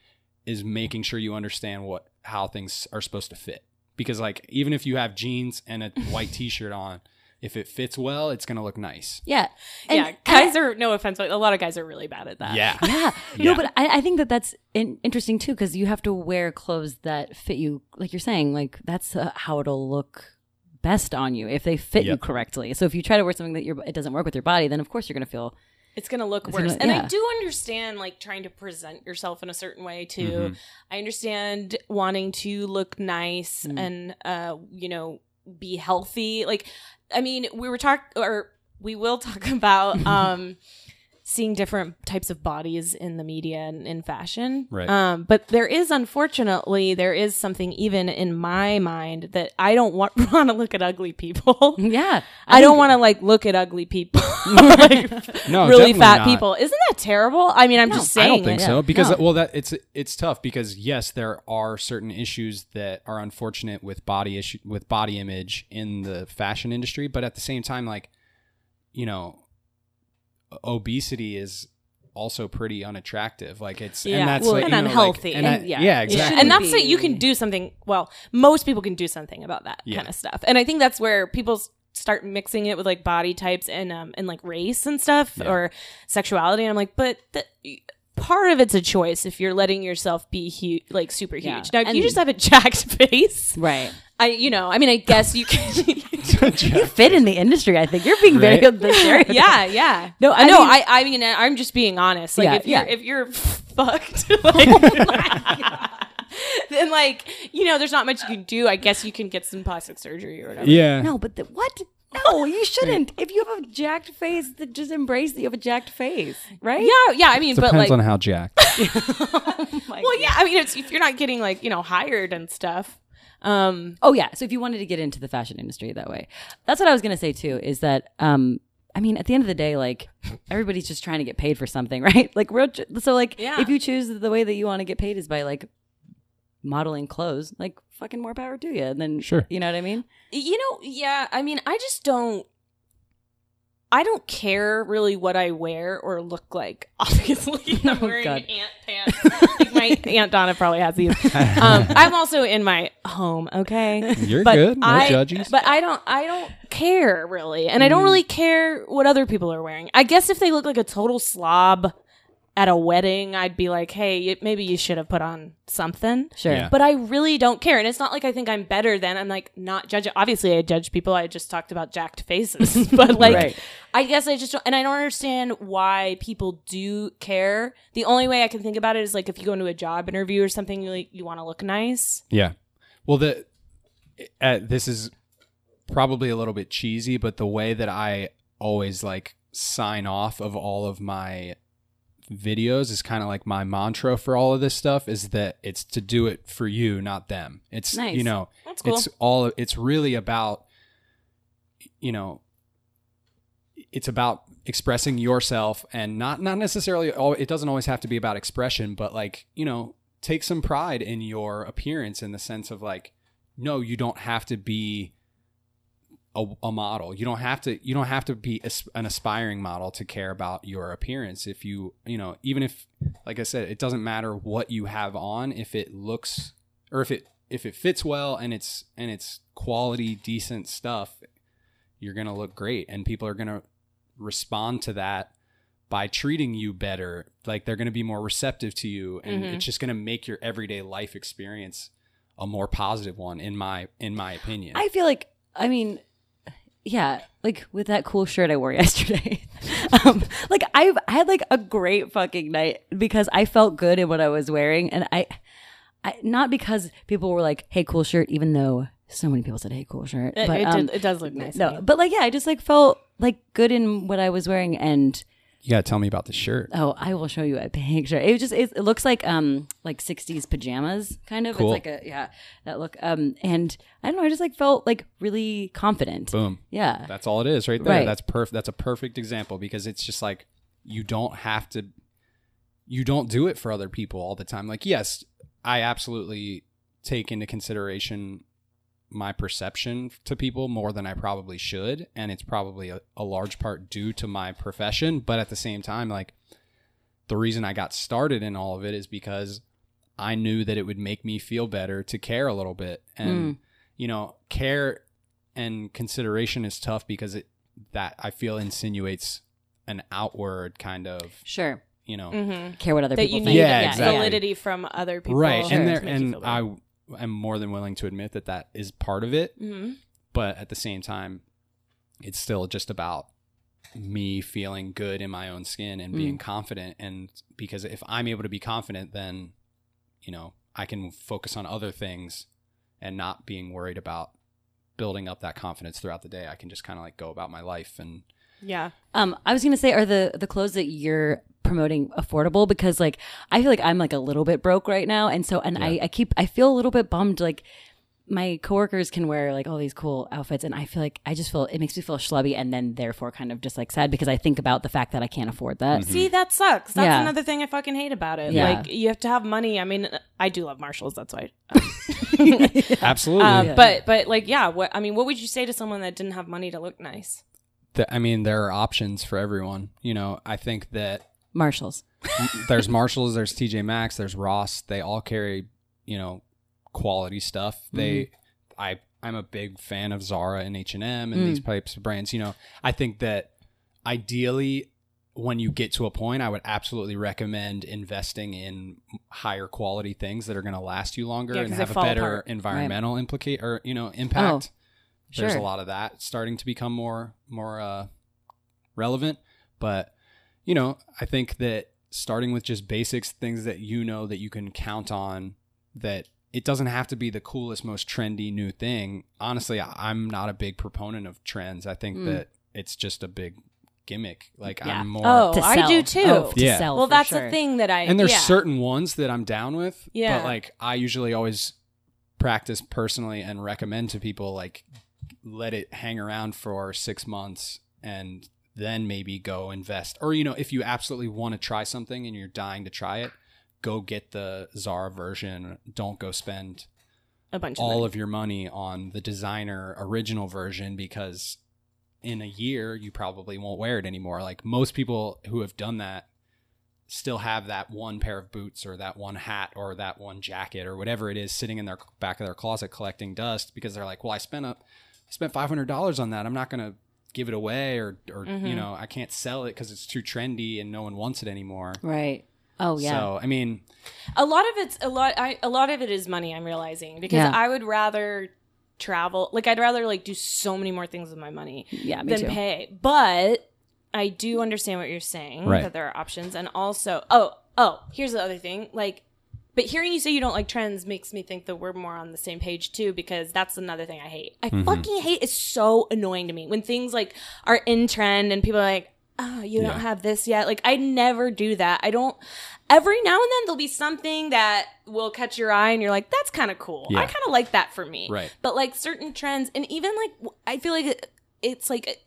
S3: is making sure you understand what how things are supposed to fit. Because like, even if you have jeans and a white T-shirt on, if it fits well, it's gonna look nice.
S1: Yeah. And-
S2: yeah, guys are no offense, but a lot of guys are really bad at that.
S3: Yeah.
S1: Yeah.
S3: Yeah.
S1: No, but I, I think that that's in, interesting too because you have to wear clothes that fit you. Like you're saying, like that's uh, how it'll look best on you if they fit you correctly. So if you try to wear something that your it doesn't work with your body, then of course you're going to feel
S2: it's gonna look
S1: It's
S2: worse.
S1: gonna-
S2: and I do understand like trying to present yourself in a certain way too.
S3: Mhm.
S2: I understand wanting to look nice
S1: Mm.
S2: and uh, you know, be healthy. Like I mean, we were talk or we will talk about um seeing different types of bodies in the media and in fashion.
S3: Right.
S2: Um, but there is unfortunately there is something even in my mind that I don't want want to look at ugly people.
S1: yeah.
S2: I, don't want to like look at ugly people, like
S3: No,
S2: really fat
S3: not.
S2: people. Isn't that terrible? I mean, I'm just saying.
S3: I don't think
S2: it.
S3: so because
S1: No.
S3: well that it's it's tough because yes there are certain issues that are unfortunate with body issue with body image in the fashion industry but at the same time like you know obesity is also pretty unattractive like it's
S2: Yeah,
S3: and that's
S2: well,
S3: like,
S2: and
S3: you know, like-
S2: unhealthy.
S3: and I-
S1: yeah.
S3: yeah exactly
S2: and that's that you can do something. Well, most people can do something about that
S3: Yeah.
S2: kind of stuff, and I think that's where people start mixing it with like body types and um and like race and stuff
S3: Yeah.
S2: or sexuality. And I'm like, but the, part of it's a choice if you're letting yourself be huge, like super huge.
S1: Yeah.
S2: Now, if
S1: And-
S2: you just have a jacked face,
S1: Right.
S2: I you know, I mean, I guess you can.
S1: You fit in the industry. I think you're being very
S3: Right.
S1: the stereotype.
S2: yeah, yeah.
S1: No, uh,
S2: I
S1: I
S2: know.
S1: mean-
S2: I, I mean, uh, I'm just being honest. Like,
S1: Yeah,
S2: if you're
S1: yeah.
S2: if you're fucked, like, then like you know, there's not much you can do. I guess you can get some plastic surgery or whatever.
S3: yeah
S1: No, but the, what? No, you shouldn't. If you have a jacked face, then just embrace that you have a jacked face, right?
S2: Yeah, yeah. I mean, but
S3: depends
S2: like,
S3: on how jacked oh
S2: well, yeah. I mean, it's, if you're not getting like you know hired and stuff. Um,
S1: Oh yeah. So if you wanted to get into the fashion industry that way, that's what I was gonna say too. Is that um, I mean, at the end of the day, like everybody's just trying to get paid for something, right? Like real. So like,
S2: Yeah.
S1: if you choose the way that you want to get paid is by like modeling clothes, like fucking more power to you. And then
S3: Sure.
S1: you know what I mean?
S2: you know, yeah. I mean, I just don't. I don't care really what I wear or look like. Obviously, I'm
S1: Oh,
S2: wearing
S1: God.
S2: ant pants. like my aunt Donna probably has these. Um, I'm also in my home. Okay,
S3: you're
S2: but
S3: good no
S2: I,
S3: judges
S2: But I don't. I don't care really, and I
S1: Mm.
S2: don't really care what other people are wearing. I guess if they look like a total slob at a wedding, I'd be like, hey, maybe you should have put on something.
S1: Sure.
S3: Yeah.
S2: But I really don't care. And it's not like I think I'm better than I'm like not judging. Obviously, I judge people. I just talked about jacked faces. but like,
S1: Right.
S2: I guess I just don't, and I don't understand why people do care. The only way I can think about it is like if you go into a job interview or something, you like, you want to look nice.
S3: Yeah. Well, the uh, this is probably a little bit cheesy, but the way that I always like sign off of all of my videos is kind of like my mantra for all of this stuff is that it's to do it for you, not them. It's
S1: Nice.
S3: you know,
S2: cool.
S3: it's all it's really about you know it's about expressing yourself and not not necessarily all it doesn't always have to be about expression but like you know take some pride in your appearance in the sense of like no you don't have to be a, a model. You don't have to you don't have to be an aspiring model to care about your appearance. If you you know even if like i said it doesn't matter what you have on if it looks or if it if it fits well and it's and it's quality decent stuff you're gonna look great. And people are gonna respond to that by treating you better. Like they're gonna be more receptive to you and
S2: Mhm.
S3: it's just gonna make your everyday life experience a more positive one in my in my opinion.
S1: I feel like, I mean, yeah, like with that cool shirt I wore yesterday. um, like I've I had like a great fucking night because I felt good in what I was wearing, and I, I not because people were like, "Hey, cool shirt," even though so many people said, "Hey, cool shirt,"
S2: It,
S1: but
S2: it,
S1: um,
S2: did- it does look nice.
S1: no, but like yeah, I just like felt like good in what I was wearing, and
S3: you gotta tell me about the shirt
S1: oh, I will show you a picture. It just it, it looks like um like '60s pajamas kind of.
S3: Cool.
S1: It's like a yeah that look um and I don't know, I just like felt like really confident.
S3: boom
S1: Yeah.
S3: That's all it is right there.
S1: Right.
S3: That's perfect. That's a perfect example because it's just like you don't have to you don't do it for other people all the time. Like yes, I absolutely take into consideration my perception to people more than I probably should and it's probably a, a large part due to my profession, but at the same time like the reason I got started in all of it is because I knew that it would make me feel better to care a little bit and
S1: Mm.
S3: you know care and consideration is tough because it that I feel insinuates an outward kind of
S1: Sure.
S3: you know
S1: Care what other
S2: that
S1: people
S2: you
S1: think.
S2: need
S3: Yeah, exactly.
S2: validity from other people.
S3: right
S1: Sure.
S3: and there and. I am more than willing to admit that that is part of it
S2: Mhm.
S3: but at the same time it's still just about me feeling good in my own skin and being confident. And because if i'm able to be confident then you know i can focus on other things and not being worried about building up that confidence throughout the day. I can just kind of like go about my life and
S2: yeah.
S1: Um, I was gonna say, are the the clothes that you're promoting affordable? Because like I feel like I'm like a little bit broke right now, and so and I, I keep I feel a little bit bummed. Like my coworkers can wear like all these cool outfits, and I feel like I just feel it makes me feel schlubby, and then therefore kind of just like sad because I think about the fact that I can't afford that.
S2: See, that sucks. That's
S1: Yeah.
S2: another thing I fucking hate about it.
S1: Yeah.
S2: Like you have to have money. I mean, I do love Marshalls. That's why.
S3: absolutely
S2: Um, But but like yeah. What I mean, what would you say to someone that didn't have money to look nice?
S3: Th- i mean there are options for everyone you know i think that
S1: Marshalls.
S3: there's Marshalls, there's TJ Maxx, there's Ross. They all carry, you know, quality stuff. Mm-hmm. They, I, I'm a big fan of Zara and H and M and mm. these types of brands. You know, I think that ideally, when you get to a point, I would absolutely recommend investing in higher quality things that are going to last you longer
S2: Yeah,
S3: and have a better
S2: apart.
S3: environmental implicate or you know impact. Oh. There's
S1: sure.
S3: a lot of that starting to become more more uh, relevant, but you know, I think that starting with just basics, things that you know that you can count on, that it doesn't have to be the coolest, most trendy new thing. Honestly, I- I'm not a big proponent of trends. I think that it's just a big gimmick. Like
S1: Yeah.
S3: I'm more.
S2: Oh,
S1: To
S2: I do too.
S1: Oh, to
S3: Yeah.
S1: sell,
S2: well, that's
S1: sure.
S2: the thing that I
S3: and there's
S2: yeah.
S3: certain ones that I'm down with.
S2: Yeah.
S3: But like I usually always practice personally and recommend to people like let it hang around for six months and then maybe go invest. Or you know, if you absolutely want to try something and you're dying to try it, go get the Zara version. Don't go spend
S2: a bunch of
S3: all
S2: money.
S3: of your money on the designer original version because in a year you probably won't wear it anymore. Like most people who have done that still have that one pair of boots or that one hat or that one jacket or whatever it is sitting in their back of their closet collecting dust because they're like, well, I spent a I spent five hundred dollars on that. I'm not gonna give it away or or you mm-hmm. know I can't sell it because it's too trendy and no one wants it anymore.
S1: Right. Oh yeah.
S3: So I mean,
S2: a lot of it's a lot I, a lot of it is money i'm realizing because
S1: Yeah.
S2: i would rather travel like i'd rather like do so many more things with my money
S1: Yeah,
S2: than
S1: too.
S2: pay but i do understand what you're saying
S3: Right.
S2: that there are options and also oh oh here's the other thing like but hearing you say you don't like trends makes me think that we're more on the same page too because that's another thing i hate. I mm-hmm. fucking hate it's so annoying to me when things like are in trend and people are like oh you don't have this yet. Like i never do that. I don't every now and then there'll be something that will catch your eye and you're like that's kind of cool. I kind of like that for me.
S3: Right.
S2: but like certain trends and even like I feel like it, it's like it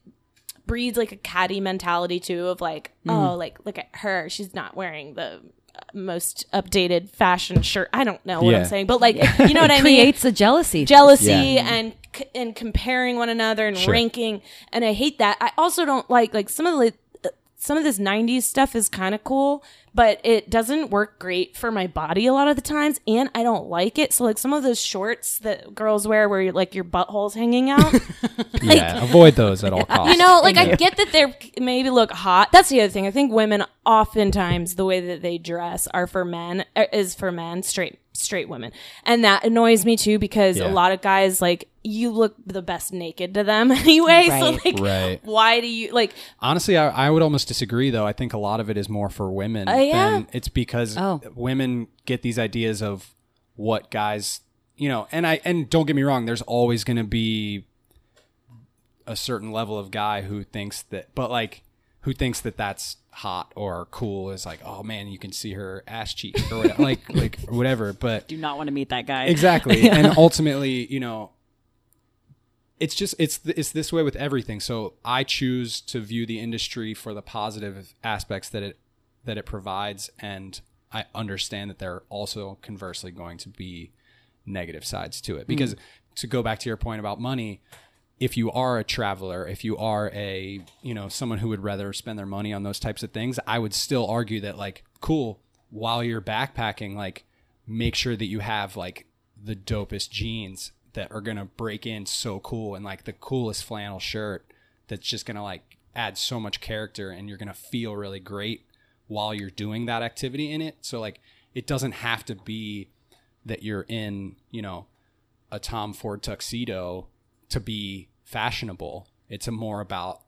S2: breeds like a catty mentality too of like oh mm-hmm. like look at her. She's not wearing the most updated fashion shirt i don't know what
S3: Yeah.
S2: i'm saying but like you know what i mean
S1: creates a jealousy.
S2: jealousy
S3: Yeah.
S2: and c- and comparing one another and
S3: Sure.
S2: ranking and i hate that i also don't like like some of the uh, some of this 90s stuff is kind of cool but it doesn't work great for my body a lot of the times and i don't like it. So like some of those shorts that girls wear where you're, like your butthole's hanging out.
S3: Yeah, avoid those at all costs.
S2: you know like i get that they're maybe look hot. That's the other thing. I think women oftentimes the way that they dress are for men er, is for men straight straight women and that annoys me too because
S3: Yeah.
S2: a lot of guys like you look the best naked to them anyway so like
S3: Right.
S2: why do you like
S3: Honestly, I, I would almost disagree, though. I think a lot of it is more for women.
S2: Uh, yeah.
S3: than it's because
S1: Oh.
S3: women get these ideas of what guys, you know, and I and don't get me wrong. There's always going to be a certain level of guy who thinks that, but like who thinks that that's hot or cool is like, oh man, you can see her ass cheek or whatever, like like whatever. But
S1: do not want to meet that guy.
S3: exactly and ultimately you know it's just it's it's this way with everything so i choose to view the industry for the positive aspects that it that it provides and i understand that there are also conversely going to be negative sides to it hmm. because to go back to your point about money if you are a traveler if you are a you know someone who would rather spend their money on those types of things i would still argue that like cool while you're backpacking like make sure that you have like the dopest jeans that are gonna break in so cool and like the coolest flannel shirt that's just gonna like add so much character and you're gonna feel really great while you're doing that activity in it. So like it doesn't have to be that you're in, you know, a Tom Ford tuxedo to be fashionable. It's a more about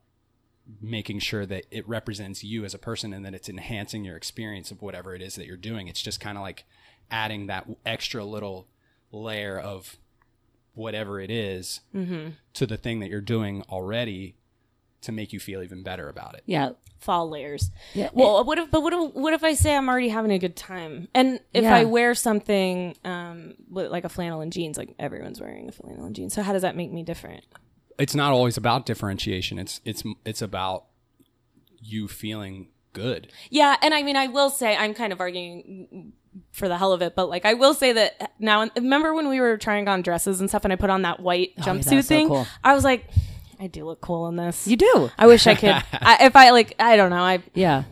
S3: making sure that it represents you as a person and that it's enhancing your experience of whatever it is that you're doing. It's just kind of like adding that extra little layer of whatever it is to the thing that you're doing already to make you feel even better about it.
S1: Yeah.
S2: fall layers.
S1: Yeah.
S2: Well, what if? But what if? What if I say I'm already having a good time, and if
S1: Yeah.
S2: I wear something um like a flannel and jeans, like everyone's wearing a flannel and jeans, so how does that make me different?
S3: It's not always about differentiation. It's it's it's about you feeling good.
S2: Yeah, and I mean, I will say I'm kind of arguing for the hell of it, but like I will say that now. Remember when we were trying on dresses and stuff, and I put on that white
S1: Oh, yeah,
S2: jumpsuit
S1: so
S2: thing?
S1: cool.
S2: I was like, I do look cool in this.
S1: You do.
S2: I wish I could. I, if I like, I don't know. I
S1: Yeah.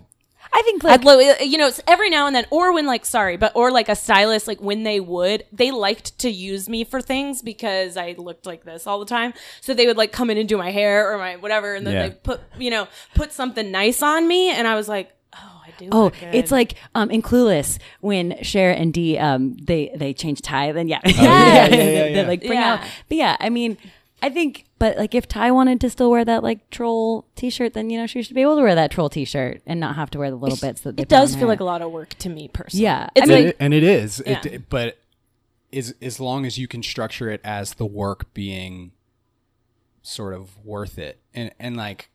S1: I think like
S2: I'd lo- you know, every now and then, or when like, sorry, but or like a stylist, like when they would, they liked to use me for things because I looked like this all the time. So they would like come in and do my hair or my whatever, and then
S3: Yeah.
S2: they put, you know, put something nice on me, and I was like, oh, I do.
S1: Oh,
S2: look good.
S1: it's like um, in Clueless when Cher and Dee um, they they change Tai. Then yeah,
S3: yeah, yeah, yeah,
S1: they,
S3: yeah.
S1: like bring
S2: Yeah.
S1: out. But yeah, I mean, I think, but like if Tai wanted to still wear that like troll T-shirt, then you know she should be able to wear that troll T-shirt and not have to wear the little bits that they
S2: it does feel like a lot of work to me personally.
S1: Yeah.
S2: it's
S3: and,
S2: like
S3: it, and it is.
S2: Yeah.
S3: It, but as as long as you can structure it as the work being sort of worth it, and and like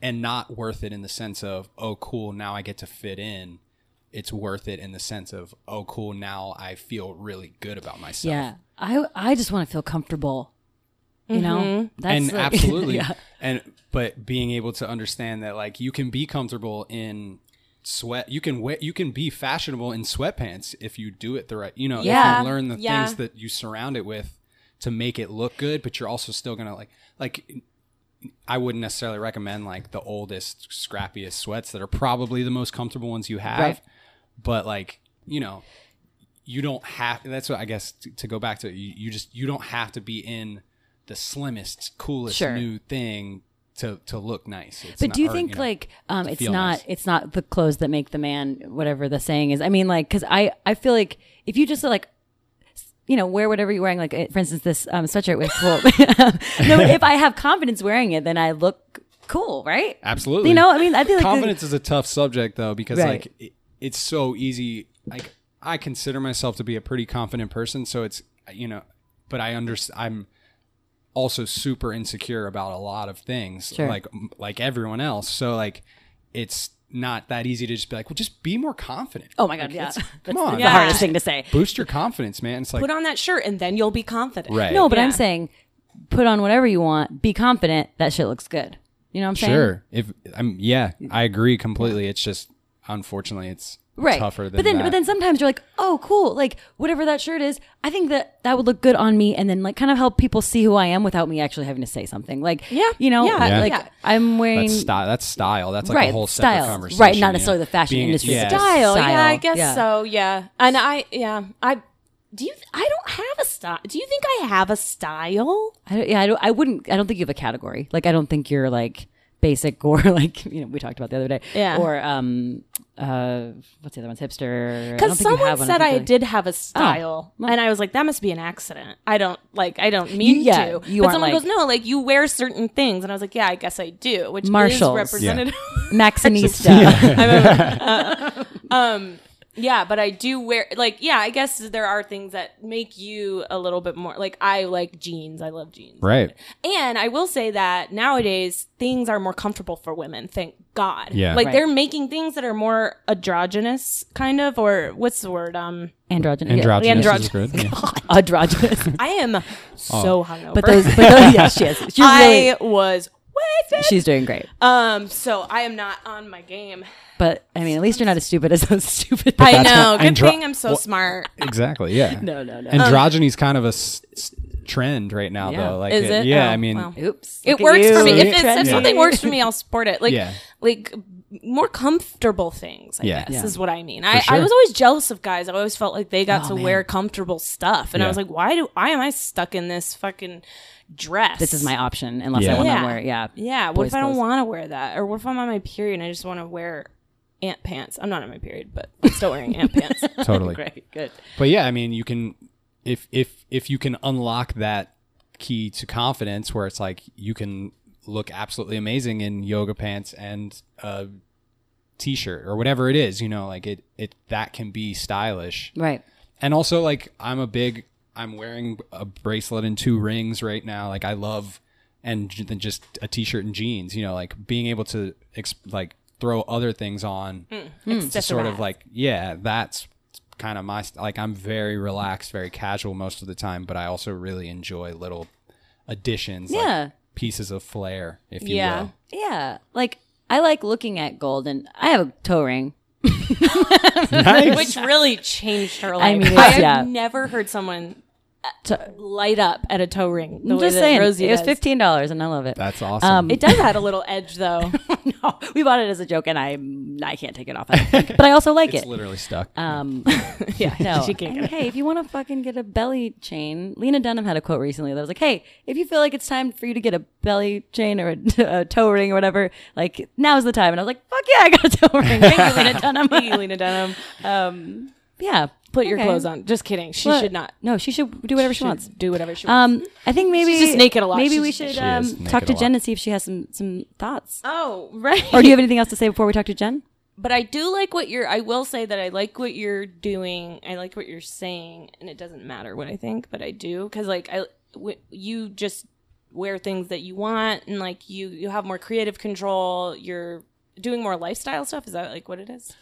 S3: and not worth it in the sense of oh cool now I get to fit in. It's worth it in the sense of oh cool now I feel really good about myself.
S1: Yeah, I I just want to feel comfortable. You know, mm-hmm. that's
S3: and
S1: like-
S3: absolutely
S1: yeah.
S3: and but being able to understand that like you can be comfortable in sweat you can wear you can be fashionable in sweatpants if you do it the right you know
S2: Yeah.
S3: if you learn the
S2: Yeah.
S3: things that you surround it with to make it look good but you're also still gonna like like I wouldn't necessarily recommend like the oldest scrappiest sweats that are probably the most comfortable ones you have
S1: Right.
S3: but like you know you don't have that's what i guess to, to go back to you, you just you don't have to be in the slimmest coolest
S1: Sure.
S3: new thing to to look nice It's
S1: But
S3: not-
S1: do you
S3: or,
S1: think
S3: know,
S1: like um, it's not
S3: nice.
S1: it's not the clothes that make the man whatever the saying is? I mean, like because I I feel like if you just like you know wear whatever you're wearing, like for instance this um, sweatshirt with cool. no, if I have confidence wearing it, then I look cool, right?
S3: absolutely
S1: You know, I mean, I feel like the-
S3: confidence is a tough subject though because
S1: Right.
S3: like it, it's so easy like i consider myself to be a pretty confident person so it's you know but i understand i'm also super insecure about a lot of things
S1: Sure.
S3: like like everyone else so like it's not that easy to just be like well just be more confident
S1: Oh my god,
S3: Like,
S1: yeah,
S3: it's-
S1: that's
S3: come on
S1: the
S2: Yeah.
S1: hardest thing to say.
S3: boost your confidence man it's like
S2: put on that shirt, and then you'll be confident.
S3: right
S1: No, but I'm saying put on whatever you want, be confident. That shit looks good. You know what I'm saying?
S3: sure if i'm yeah i agree completely it's just unfortunately it's
S1: right
S3: tougher than
S1: but then
S3: that.
S1: but then sometimes you're like oh cool like whatever that shirt is i think that that would look good on me and then like kind of help people see who i am without me actually having to say something like
S2: Yeah,
S1: you know
S2: yeah,
S3: Yeah.
S1: like
S2: yeah.
S1: i'm wearing
S3: That's style. That's style. That's like
S1: Right,
S3: a whole separate
S1: style.
S3: conversation.
S1: Right, not
S3: yeah.
S1: necessarily the fashion
S3: Being-
S1: industry,
S3: yeah.
S1: but
S2: style. Yeah, I guess
S1: Yeah.
S2: so. Yeah, and I yeah I do you I don't have a style. Do you think I have a style?
S1: I don't, yeah I, don't, I wouldn't i don't think you have a category like i don't think you're like basic or like you know we talked about the other day
S2: Yeah.
S1: or um uh what's the other one's hipster
S2: Because
S1: think you
S2: someone
S1: have one.
S2: said
S1: think
S2: I
S1: like-
S2: did have a style,
S1: well.
S2: and I was like, "That must be an accident." I don't like. I don't mean
S1: yeah,
S2: to.
S1: you
S2: but someone
S1: like-
S2: goes, "No, like you wear certain things," and I was like, "Yeah, I guess I do." Which
S1: Marshalls.
S2: is representative.
S1: Maxxinista
S2: um, yeah, but I do wear like yeah. I guess there are things that make you a little bit more like I like jeans. I love jeans.
S3: Right.
S2: And I will say that nowadays things are more comfortable for women. Thank God.
S3: Yeah.
S2: Like
S1: Right.
S2: they're making things that are more androgynous, kind of, or what's the word? Um,
S1: androgynous
S3: Androgynous
S2: androgynous.
S3: is good. Yeah.
S1: androgynous
S2: I am so hungover.
S1: but those but those yeah she is she's really
S2: I was wasted.
S1: she's doing great
S2: Um, so I am not on my game.
S1: But I mean, at least you're not as stupid as those stupid.
S2: I
S3: that's
S2: know.
S3: what
S2: Good
S3: andro-
S2: thing I'm so
S3: Well-
S2: smart.
S3: Exactly. Yeah.
S1: No, no, no.
S3: Androgyny is kind of a s- s- trend right now,
S1: Yeah.
S3: though. Like,
S2: Is it?
S3: Yeah.
S2: Oh,
S3: I mean,
S2: well.
S1: Oops.
S2: It works
S1: you.
S2: for me. If, it's, if something works for me, I'll sport it. Like,
S3: Yeah.
S2: like more comfortable things. I
S3: Yeah.
S2: guess
S3: Yeah.
S2: is what I mean. I, I was always jealous of guys. I always felt like they got
S1: Oh,
S2: to
S1: man.
S2: wear comfortable stuff, and I was like, why do why am I stuck in this fucking dress?
S1: This is my option, unless
S3: Yeah.
S1: I want to
S2: yeah
S1: wear. Yeah,
S2: yeah. What
S1: boys'
S2: if I don't want to wear that, or what if I'm on my period and I just want to wear ant pants? I'm not on my period, but I'm still wearing ant pants.
S3: totally.
S1: Great, good.
S3: But yeah, I mean, you can if if if you can unlock that key to confidence, where it's like you can look absolutely amazing in yoga pants and a t-shirt or whatever it is, you know, like it it that can be stylish.
S1: Right.
S3: And also, like I'm a big, I'm wearing a bracelet and two rings right now. Like I love, and then just a t-shirt and jeans. You know, like being able to ex- like throw other things on to sort of like yeah, that's kind of my st- like I'm very relaxed, very casual most of the time, but I also really enjoy little additions, like
S1: Yeah.
S3: Pieces of flair, if you
S2: Yeah.
S3: will.
S1: Yeah, like I like looking at gold, and I have a toe ring.
S3: Nice.
S2: which really changed her life.
S1: I, mean,
S2: I have
S1: yeah.
S2: never heard someone to light up at a toe ring. The
S1: I'm just saying,
S2: Rosie
S1: it was
S2: does.
S1: fifteen dollars, and I love it.
S3: That's awesome.
S1: Um,
S2: It does add a little edge, though.
S1: no, we bought it as a joke, and I I can't take it off. but I also like
S3: it's
S1: it.
S3: literally stuck.
S1: Um,
S2: yeah,
S1: no,
S2: she can't
S1: and hey, if you want to fucking get a belly chain, Lena Dunham had a quote recently that was like, "Hey, if you feel like it's time for you to get a belly chain or a, a toe ring or whatever, like now's the time." And I was like, "Fuck yeah, I got a toe ring." Thank you, Lena Dunham.
S2: Thank you, Lena Dunham.
S1: um, yeah,
S2: Put your
S1: Okay.
S2: clothes on. Just kidding. She
S1: What?
S2: should not.
S1: No, she should do whatever she,
S2: should
S1: wants.
S2: Do whatever she wants.
S1: Um, I think maybe
S2: She's just naked a lot.
S1: Maybe
S2: She's-
S1: we
S2: she
S1: should
S3: is
S1: um,
S3: naked
S1: talk
S3: a
S1: to
S3: lot.
S1: Jen and see if she has some some thoughts.
S2: oh, right.
S1: Or do you have anything else to say before we talk to Jen?
S2: but I do like what you're. I will say that I like what you're doing. I like what you're saying, and it doesn't matter what I think, but I do because like I, w- you just wear things that you want, and like you you have more creative control. You're doing more lifestyle stuff. Is that like what it is?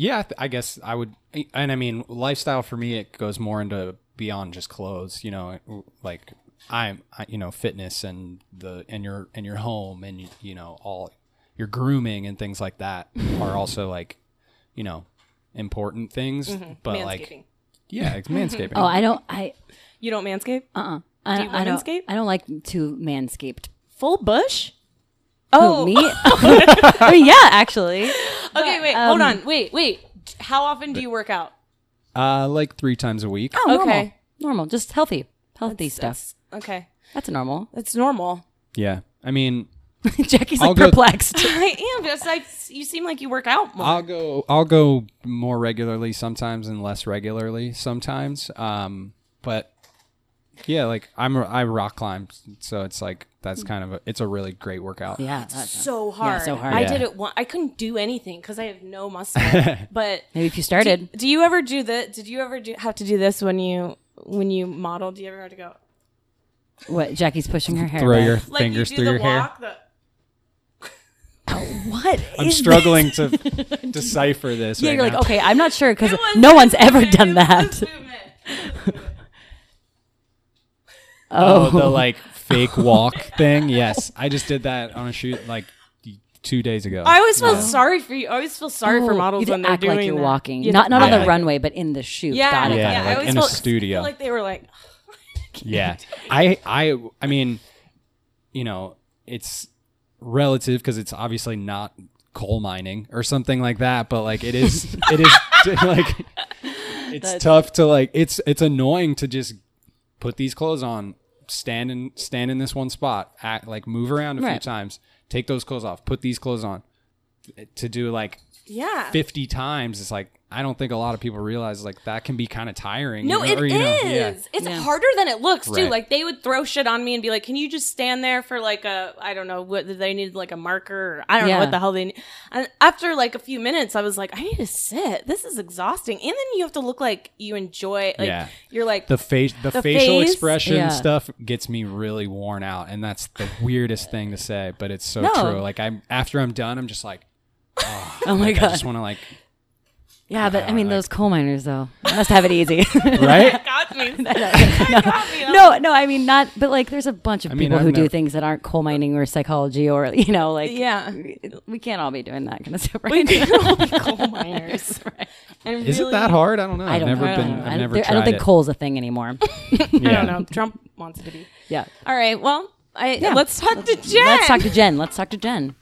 S3: Yeah, I guess I would, and I mean, lifestyle for me it goes more into beyond just clothes. You know, like I'm, I, you know, fitness and the and your and your home and you know all your grooming and things like that are also like, you know, important things. But like, yeah, it's manscaping.
S1: Oh, I don't. I
S2: You don't manscape?
S1: uh uh I,
S2: Do you
S1: I don't.
S2: manscape?
S1: I don't like to manscaped.
S2: Full bush?
S1: Oh, me? I mean, yeah, actually.
S2: Okay, wait, hold on. Wait, wait. How often do you work out?
S3: uh, like three times a week.
S1: Oh, normal.
S2: Okay.
S1: Normal. Just healthy. Healthy stuff.
S2: That's okay.
S1: That's normal.
S2: That's normal.
S3: Yeah, I mean,
S1: Jackie's
S3: I'll
S1: like
S3: go-
S1: perplexed.
S2: I am. Just like you seem like you work out more.
S3: I'll go. I'll go more regularly sometimes and less regularly sometimes. Um, but yeah, like I'm a, I rock climb, so it's like that's kind of a it's a really great workout.
S1: yeah. that's-
S2: so hard.
S1: so hard.
S2: I
S3: Yeah.
S2: did it. One, I couldn't do anything because I have no muscle. but
S1: Maybe if you started.
S2: do you ever do that? Did you ever do, have to do this when you when you model? Do you ever have to go
S1: What? Jackie's pushing her hair.
S3: Throw
S1: back.
S3: your
S2: like
S3: fingers
S2: you
S3: through
S2: do
S3: your
S2: the
S3: hair.
S2: walk? The,
S1: What?
S3: I'm
S1: is
S3: struggling to decipher this.
S1: this? Yeah,
S3: right
S1: you're like, okay, I'm not sure because
S2: It was
S1: no
S2: this
S1: one's ever
S2: movement.
S1: done
S2: It was
S1: that.
S2: this movement.
S3: Oh, the oh. like fake walk thing. Yes, I just did that on a shoot like two days ago.
S2: I always feel sorry for you. I always feel sorry for
S1: Oh,
S2: models
S1: you
S2: when
S1: have
S2: they're
S1: act
S2: doing
S1: like you're
S2: that.
S1: walking,
S2: You
S1: not not
S2: to
S1: on the runway, but in the shoot.
S2: Yeah,
S1: Got it.
S3: Yeah,
S2: yeah.
S3: like
S2: I always
S3: in a studio.
S2: feel like they were like,
S3: yeah, I I I mean, you know, it's relative because it's obviously not coal mining or something like that, but like it is it is like it's tough to like it's it's annoying to just put these clothes on, stand in stand in this one spot, act like move around a few times, take those clothes off, put these clothes on. To do like
S2: yeah.
S3: 50 times it's like i don't think a lot of people realize like that can be kind of tiring
S2: No,
S3: you know,
S2: it
S3: or,
S2: is.
S3: know, yeah.
S2: It's
S1: Yeah.
S2: harder than it looks too.
S3: Right.
S2: Like they would throw shit on me and be like, "Can you just stand there for like a I don't know what they needed like a marker or I don't
S1: Yeah.
S2: know what the hell they need." And after like a few minutes, I was like, "I need to sit. This is exhausting." And then you have to look like you enjoy. Like
S3: Yeah.
S2: you're like
S3: the face the,
S2: The
S3: facial
S2: face?
S3: expression
S1: Yeah.
S3: stuff gets me really worn out and that's the weirdest thing to say but it's so
S1: No.
S3: true like i'm after i'm done i'm just like
S1: Oh my
S3: i
S1: god.
S3: just want to like
S1: Yeah, but I mean,
S3: like-
S1: those coal miners though must have it easy.
S3: right
S2: got me.
S1: no, no, I mean not. But like, there's a bunch of
S3: I mean,
S1: people
S3: I've
S1: who do things that aren't coal mining or psychology or you know, like
S2: Yeah.
S1: we can't all be doing that kind of stuff.
S2: We
S1: Right?
S2: can all be coal miners. And
S3: is it that hard i don't know
S1: I
S3: i've
S1: don't.
S3: never
S1: I don't
S3: been
S1: know.
S3: i've never
S1: there-
S3: tried
S1: I don't think
S3: it.
S1: coal's a thing anymore.
S2: I don't know. Trump wants it to be.
S1: yeah.
S2: All right. Well, I
S1: Yeah.
S2: let's talk to Jen.
S1: Let's talk to Jen. Let's talk to Jen.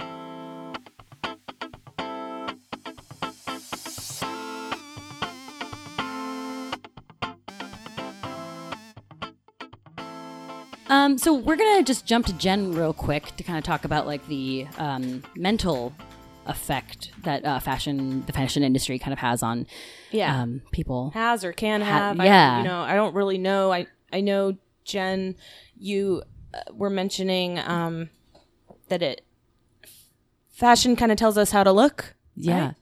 S1: Um, so we're gonna just jump to Jen real quick to kind of talk about like the um, mental effect that uh, fashion, the fashion industry, kind of has on
S2: Yeah.
S1: um, people.
S2: has or can
S1: Ha-
S2: have.
S1: yeah.
S2: I, you know, I don't really know. I I know Jen, you uh, were mentioning um, that it fashion kind of tells us how to look.
S1: Yeah,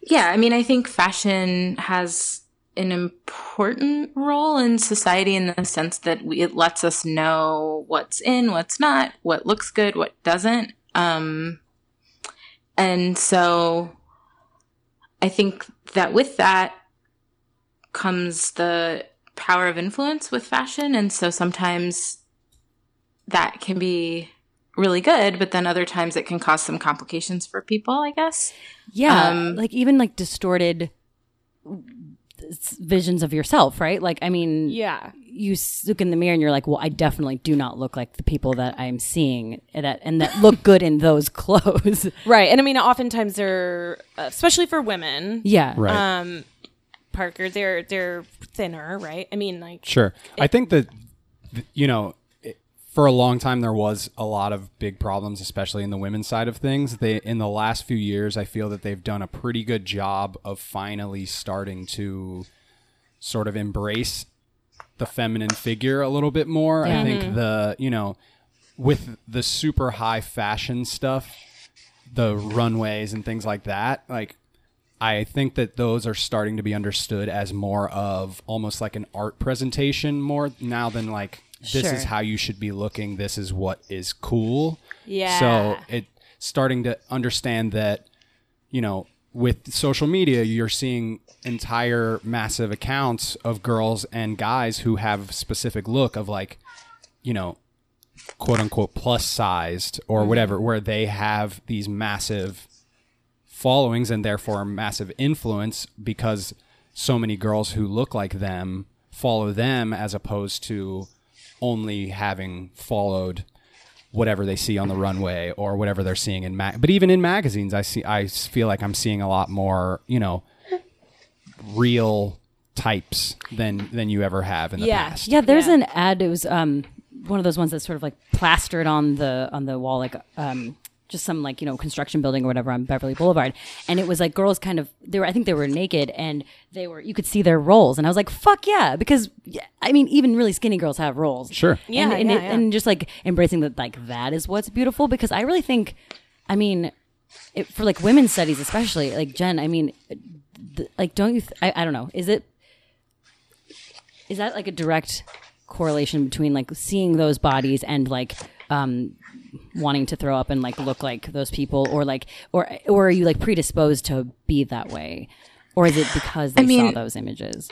S4: Yeah, I mean, I think fashion has an important role in society in the sense that we, it lets us know what's in, what's not, what looks good, what doesn't. Um, and so I think that with that comes the power of influence with fashion. And so sometimes that can be really good, but then other times it can cause some complications for people, I guess.
S1: yeah,
S4: Um,
S1: like even like distorted visions of yourself, right? Like, I mean,
S2: Yeah.
S1: you look in the mirror and you're like, well, I definitely do not look like the people that I'm seeing that and that look good in those clothes.
S2: Right. And I mean, oftentimes they're, uh, especially for women,
S1: yeah,
S3: Right.
S2: um, Parker, they're they're thinner, right? I mean, like,
S3: Sure. I think that, you know, it, for a long time there was a lot of big problems, especially in the women's side of things. They in the last few years, I feel that they've done a pretty good job of finally starting to sort of embrace the feminine figure a little bit more. I think mm-hmm. the, you know, with the super high fashion stuff, the runways and things like that, like I think that those are starting to be understood as more of almost like an art presentation more now than like this
S1: Sure.
S3: is how you should be looking, this is what is cool.
S2: Yeah.
S3: So it starting to understand that you know with social media you're seeing entire massive accounts of girls and guys who have specific look of like you know quote unquote plus sized or mm-hmm. whatever where they have these massive followings and therefore massive influence because so many girls who look like them follow them as opposed to only having followed whatever they see on the runway or whatever they're seeing in mag but even in magazines I see I feel like I'm seeing a lot more you know real types than than you ever have in the
S2: Yeah.
S3: past
S1: Yeah, there's
S2: Yeah.
S1: an ad. It was um one of those ones that's sort of like plastered on the on the wall, like um just some like you know construction building or whatever on Beverly Boulevard, and it was like girls kind of they were I think they were naked and they were you could see their rolls, and I was like fuck yeah because I mean even really skinny girls have rolls.
S3: Sure.
S2: Yeah,
S1: and, and,
S2: yeah,
S1: it-
S2: yeah.
S1: and just like embracing that like that is what's beautiful because I really think, I mean, it, for like women's studies especially like Jen, I mean, th- like don't you? Th- I I don't know. Is it is that like a direct correlation between like seeing those bodies and like um wanting to throw up and like look like those people or like or or are you like predisposed to be that way or is it because they saw
S4: mean-
S1: those images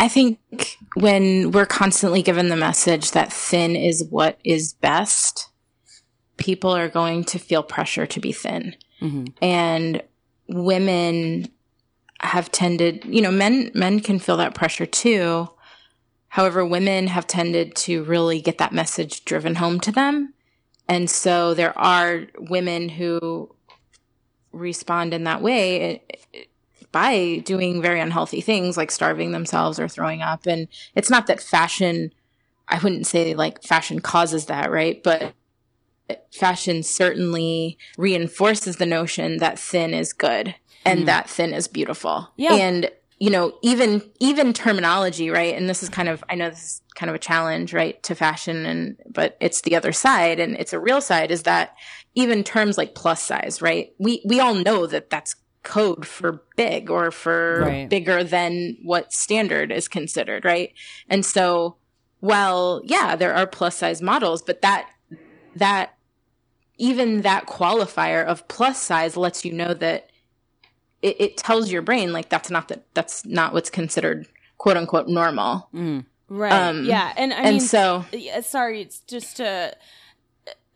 S4: I think when we're constantly given the message that thin is what is best, people are going to feel pressure to be thin. Mm-hmm. And women have tended, you know, men men can feel that pressure too. However, women have tended to really get that message driven home to them. And so there are women who respond in that way eh, by doing very unhealthy things like starving themselves or throwing up. And it's not that fashion, I wouldn't say like fashion causes that, right? But fashion certainly reinforces the notion that thin is good and hmm. that thin is beautiful.
S2: Yeah.
S4: And you know, even even terminology, right? And this is kind of I know this is kind of a challenge, right, to fashion and but it's the other side and it's a real side is that even terms like plus size, right? We we all know that that's code for big or for
S1: Right.
S4: bigger than what standard is considered, right? And so well, yeah, there are plus size models, but that that even that qualifier of plus size lets you know that it, it tells your brain like that's not that that's not what's considered quote unquote normal.
S2: right.
S4: Um,
S2: yeah. And I
S4: and
S2: mean,
S4: so
S2: yeah, sorry, it's just to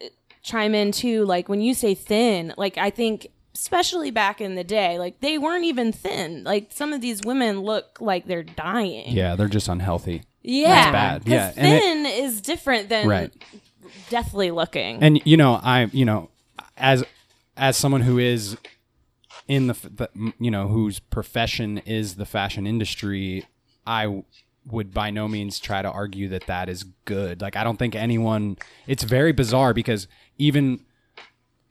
S2: uh, chime in too. Like when you say thin, like I think, especially back in the day, like they weren't even thin. Like some of these women look like they're dying.
S3: yeah they're just unhealthy
S2: yeah,
S3: bad.
S2: 'Cause
S3: Yeah, and it-
S2: thin is different than
S3: Right.
S2: deathly looking.
S3: and you know i you know as as someone who is in the, the you know whose profession is the fashion industry i would by no means try to argue that that is good. Like I don't think anyone. It's very bizarre because even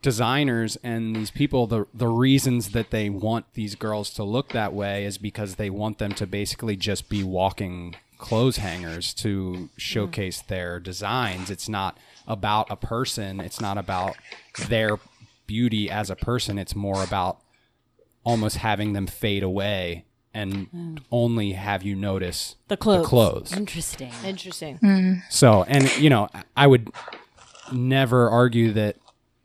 S3: designers and these people the the reasons that they want these girls to look that way is because they want them to basically just be walking clothes hangers to showcase their designs. It's not about a person. It's not about their beauty as a person. It's more about almost having them fade away and hmm. only have you notice
S2: The clothes.
S3: clothes.
S1: Interesting.
S2: Interesting. Hmm.
S3: So, and you know, I would never argue that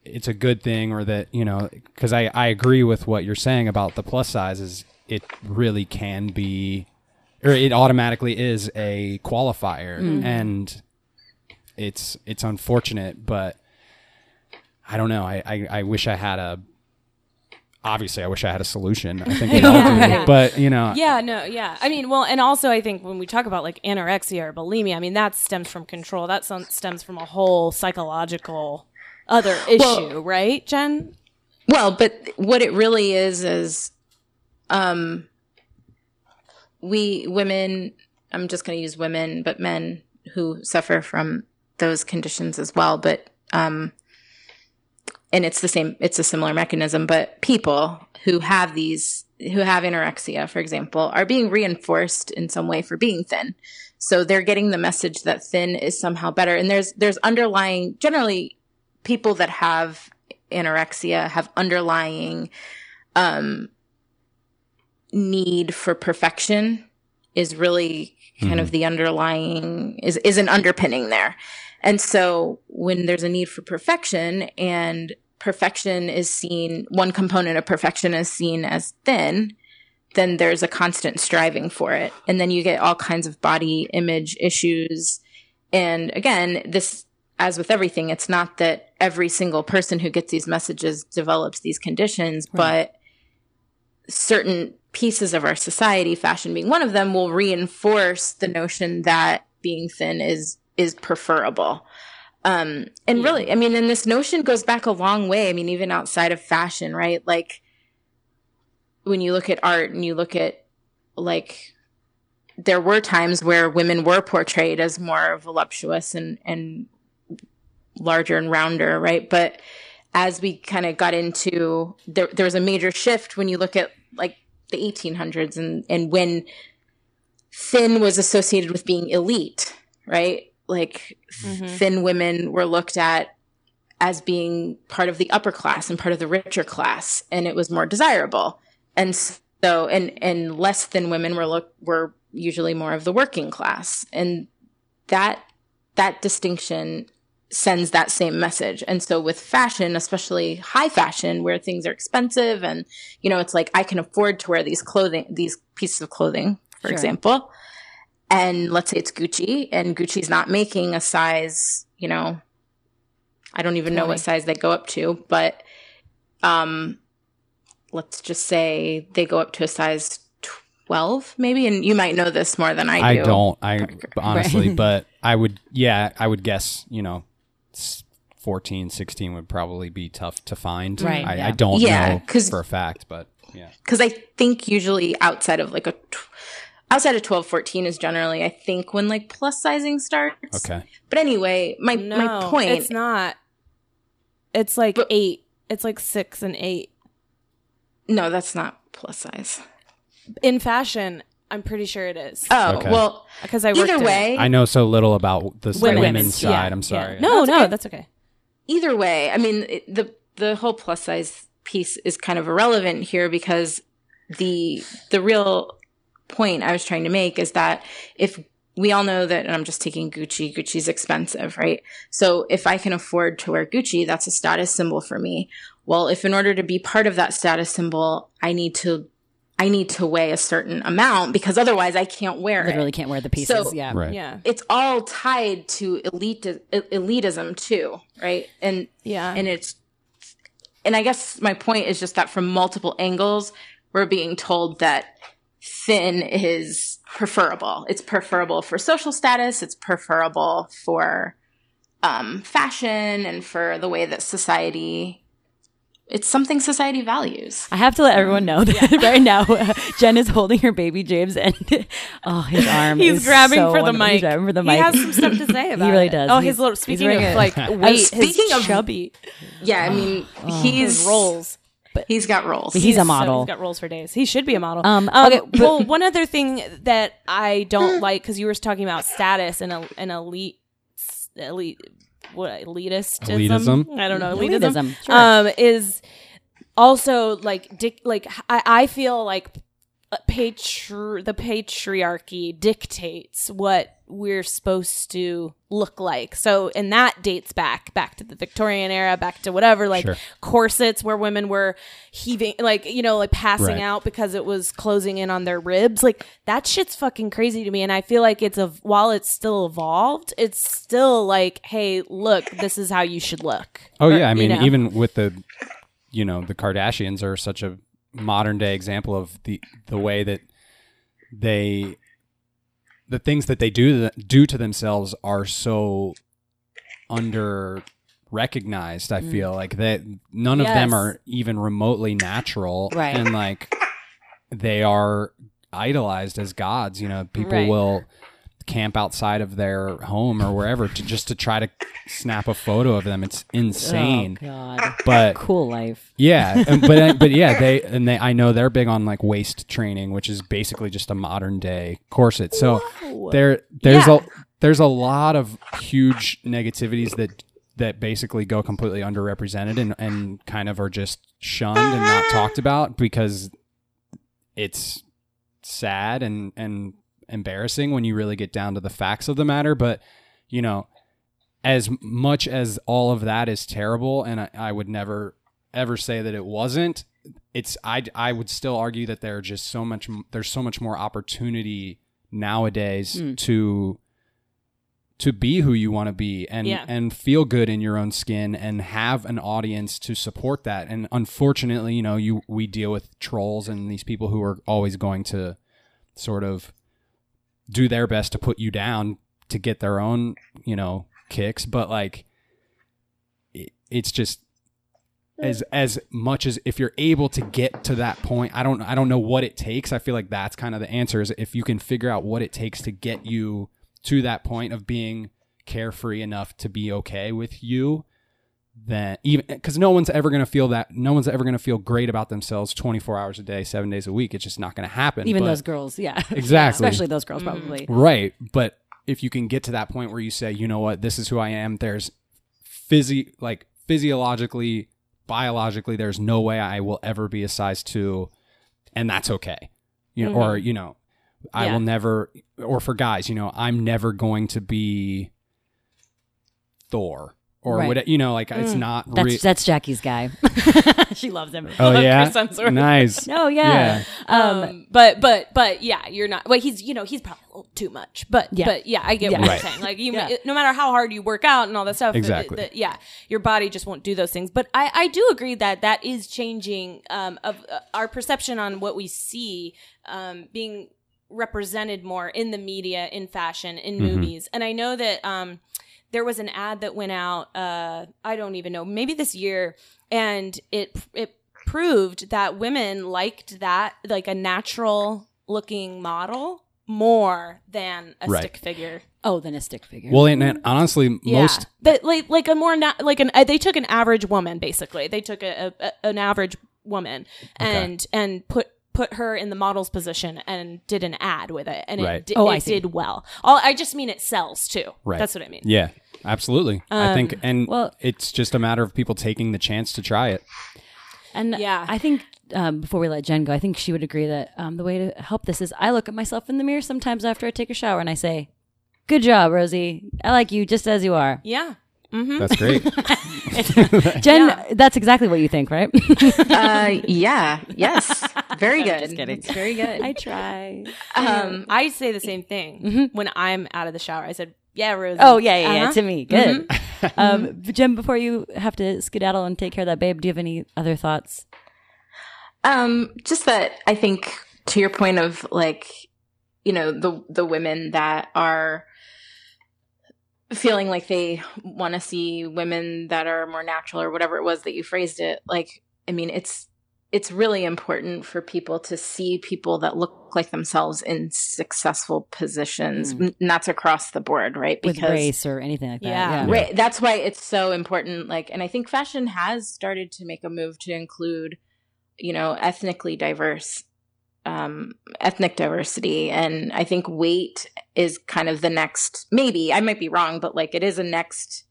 S3: it's a good thing or that you know, because I I agree with what you're saying about the plus sizes. It really can be, or it automatically is a qualifier, hmm. and it's it's unfortunate, but I don't know. I I, I wish I had a. Obviously, I wish I had a solution. I think we all do, but you know,
S2: Yeah, no, yeah. I mean, well, and also I think when we talk about like anorexia or bulimia, I mean that stems from control. That stems from a whole psychological other issue, right, Jen?
S4: Well, but what it really is is um we women I'm just going to use women, but men who suffer from those conditions as well, but um and it's the same it's a similar mechanism, but people who have these who have anorexia, for example, are being reinforced in some way for being thin. So they're getting the message that thin is somehow better and there's there's underlying generally people that have anorexia have underlying um, need for perfection is really kind of the underlying is is an underpinning there. And so when there's a need for perfection and perfection is seen one component of perfection is seen as thin, then there's a constant striving for it. And then you get all kinds of body image issues. And again, this as with everything, it's not that every single person who gets these messages develops these conditions, but certain pieces of our society, fashion being one of them, will reinforce the notion that being thin is is preferable. Um, and really, I mean, and this notion goes back a long way. I mean, even outside of fashion, right? Like when you look at art and you look at like there were times where women were portrayed as more voluptuous and and larger and rounder, right? But as we kind of got into there, there was a major shift when you look at like the 1800s and and when thin was associated with being elite, right? Like mm-hmm. thin women were looked at as being part of the upper class and part of the richer class, and it was more desirable. And so, and and less thin women were look were usually more of the working class, and that that distinction sends that same message. And so with fashion, especially high fashion where things are expensive and you know it's like I can afford to wear these clothing these pieces of clothing, for example. And let's say it's Gucci and Gucci's not making a size, you know, I don't even know what size they go up to, but um let's just say they go up to a size 12 maybe and you might know this more than I do.
S3: I
S4: do.
S3: don't. I honestly, but I would. Yeah, I would guess. You know, s- 14, 16 would probably be tough to find.
S1: Right,
S3: I,
S1: yeah.
S3: I don't
S4: Yeah,
S3: know
S4: 'cause-
S3: for a fact, but yeah.
S4: because I think usually outside of like a tw- outside of 12 14 is generally I think when like plus sizing starts.
S3: Okay.
S4: But anyway, my
S2: No,
S4: my point
S2: It's not. It's like
S4: But-
S2: eight. It's like six and eight.
S4: no, that's not plus size.
S2: In fashion, I'm pretty sure it is.
S4: Oh,
S3: Okay.
S4: well,
S2: Because I worked
S4: either
S2: in it.
S4: way,
S3: I know so little about the
S2: Women's,
S3: women's
S2: yeah,
S3: side. I'm
S2: yeah.
S3: sorry.
S2: No,
S4: That's
S2: no,
S4: okay.
S2: that's okay.
S4: either way, I mean, it, the the whole plus size piece is kind of irrelevant here because the the real point I was trying to make is that if we all know that, and I'm just taking Gucci, Gucci's expensive, right? So if I can afford to wear Gucci, that's a status symbol for me. Well, if in order to be part of that status symbol, I need to I need to weigh a certain amount because otherwise I can't wear
S1: Literally
S4: it.
S1: can't wear the pieces.
S4: So-
S1: yeah.
S3: Right.
S2: Yeah.
S4: It's all tied to elite elitism too, right? And
S2: Yeah.
S4: and it's and i guess my point is just that from multiple angles we're being told that thin is preferable it's preferable for social status it's preferable for um, fashion and for the way that society it's something society values.
S1: I have to let everyone know that right now uh, Jen is holding her baby James and oh his arm
S2: He's
S1: is
S2: grabbing
S1: so
S2: for the
S1: wonderful.
S2: mic.
S1: He's grabbing for the mic.
S2: He
S1: mic.
S2: has some stuff to say about
S1: he really
S2: it.
S1: does.
S2: Oh,
S1: He's-
S2: his little speaking
S1: wearing
S2: of
S1: a-
S2: like weight, his
S4: speaking of-
S2: chubby
S4: Yeah, I mean, he's
S2: his rolls.
S4: He's got roles.
S1: He's a
S2: so-
S1: model.
S2: he's got roles for days. He should be a model.
S1: Um,
S2: Um,
S1: okay, but-
S2: well, one other thing that I don't like because you were talking about status and a, an elite, elite, what elitist
S3: Elitism?
S2: I don't know elitism.
S1: Elitism, sure.
S2: Um, is also like dic- like I, I feel like patri- the patriarchy dictates what we're supposed to look like. So, and that dates back back to the Victorian era, back to whatever, like
S3: Sure.
S2: corsets where women were heaving, like you know, like passing
S3: Right.
S2: out because it was closing in on their ribs. Like that shit's fucking crazy to me. And I feel like it's a while it's still evolved, it's still like, hey, look, this is how you should look.
S3: Oh
S2: Or,
S3: yeah, I
S2: you
S3: mean
S2: know.
S3: even with the you know, the Kardashians are such a modern day example of the the way that they the things that they do do to themselves are so under recognized i mm. feel like that none of them are even remotely natural
S1: Right.
S3: and like they are idolized as gods you know people
S1: Right.
S3: will camp outside of their home or wherever to just to try to snap a photo of them it's insane
S1: Oh God,
S3: but
S1: cool life.
S3: yeah, and- but uh, but yeah, they and they I know they're big on like waist training, which is basically just a modern day corset. So there there's
S2: Yeah.
S3: a there's a lot of huge negativities that that basically go completely underrepresented and and kind of are just shunned and not talked about because it's sad and and embarrassing when you really get down to the facts of the matter, but you know, as much as all of that is terrible, and I, I would never ever say that it wasn't. It's I I would still argue that there are just so much there's so much more opportunity nowadays
S1: Mm.
S3: to to be who you want to be and
S2: Yeah.
S3: and feel good in your own skin and have an audience to support that. And unfortunately, you know, you we deal with trolls and these people who are always going to sort of do their best to put you down to get their own, you know, kicks, but like it, it's just as as much as if you're able to get to that point, I don't I don't know what it takes. I feel like that's kind of the answer is if you can figure out what it takes to get you to that point of being carefree enough to be okay with you then even because no one's ever going to feel that no one's ever going to feel great about themselves 24 hours a day seven days a week it's just not going to happen
S1: Even
S3: But-
S1: those girls, yeah,
S3: Exactly.
S1: Especially those girls, mm-hmm. probably.
S3: Right. But if you can get to that point where you say, you know what, this is who I am, there's physi like physiologically, biologically, there's no way I will ever be a size two, and that's okay. You know, or mm-hmm. you know, I
S2: Yeah.
S3: will never or for guys, you know, I'm never going to be Thor. Or
S1: Right.
S3: what you know, like it's not
S1: That's
S3: re-
S1: that's Jackie's guy. she loves him.
S3: Oh
S2: love
S3: yeah.
S2: Chris Hemsworth.
S3: Nice.
S1: No, yeah.
S2: Um, but but but yeah, you're not. Well, he's you know he's probably a little too much. But
S1: Yeah.
S2: but yeah, I get
S1: Yeah.
S2: what
S3: Right.
S2: you're saying. Like you,
S1: Yeah.
S2: no matter how hard you work out and all that stuff,
S3: Exactly.
S2: the- the- yeah, your body just won't do those things. But I I do agree that that is changing um of uh, our perception on what we see um being represented more in the media, in fashion, in
S3: Mm-hmm.
S2: movies. And I know that um there was an ad that went out uh I don't even know, maybe this year and it it proved that women liked that like a natural looking model more than a
S3: Right.
S2: stick figure.
S1: Oh, than a stick figure.
S3: Well, and, and honestly,
S2: Yeah,
S3: most
S2: that like like a more na- like an uh, they took an average woman basically. They took a, a, a- an average woman and and put put her in the model's position and did an ad with it and
S3: Right.
S2: it, di-
S1: Oh,
S2: it
S1: I
S2: did well. All, I just mean it sells too.
S3: Right.
S2: That's what I mean.
S3: Yeah, absolutely. I think, and
S1: well-
S3: it's just a matter of people taking the chance to try it.
S1: And
S2: Yeah.
S1: I think um, before we let Jen go, I think she would agree that um, the way to help this is I look at myself in the mirror sometimes after I take a shower and I say, "Good job, Rosie. I like you just as you are."
S2: Yeah.
S3: That's great.
S1: Jen, that's exactly what you think, right?
S4: uh, yeah. Yes. Very good.
S1: just kidding.
S4: It's very good.
S1: I try.
S2: Um, I say the same thing when I'm out of the shower. I said, "Yeah, Rosie."
S1: Oh yeah, yeah, yeah.
S2: Uh-huh.
S1: To me, good. um, Jen, before you have to skedaddle and take care of that babe, do you have any other thoughts?
S4: Um, just that I think to your point of like, you know, the the women that are feeling like they want to see women that are more natural or whatever it was that you phrased it, like I mean, it's it's really important for people to see people that look like themselves in successful positions,
S1: Mm.
S4: and that's across the board, right?
S1: with race or anything like that.
S2: Yeah.
S1: Yeah.
S4: Right. That's why it's so important. Like, and I think fashion has started to make a move to include, you know, ethnically diverse, um, ethnic diversity. And I think weight is kind of the next, maybe I might be wrong, but like it is a next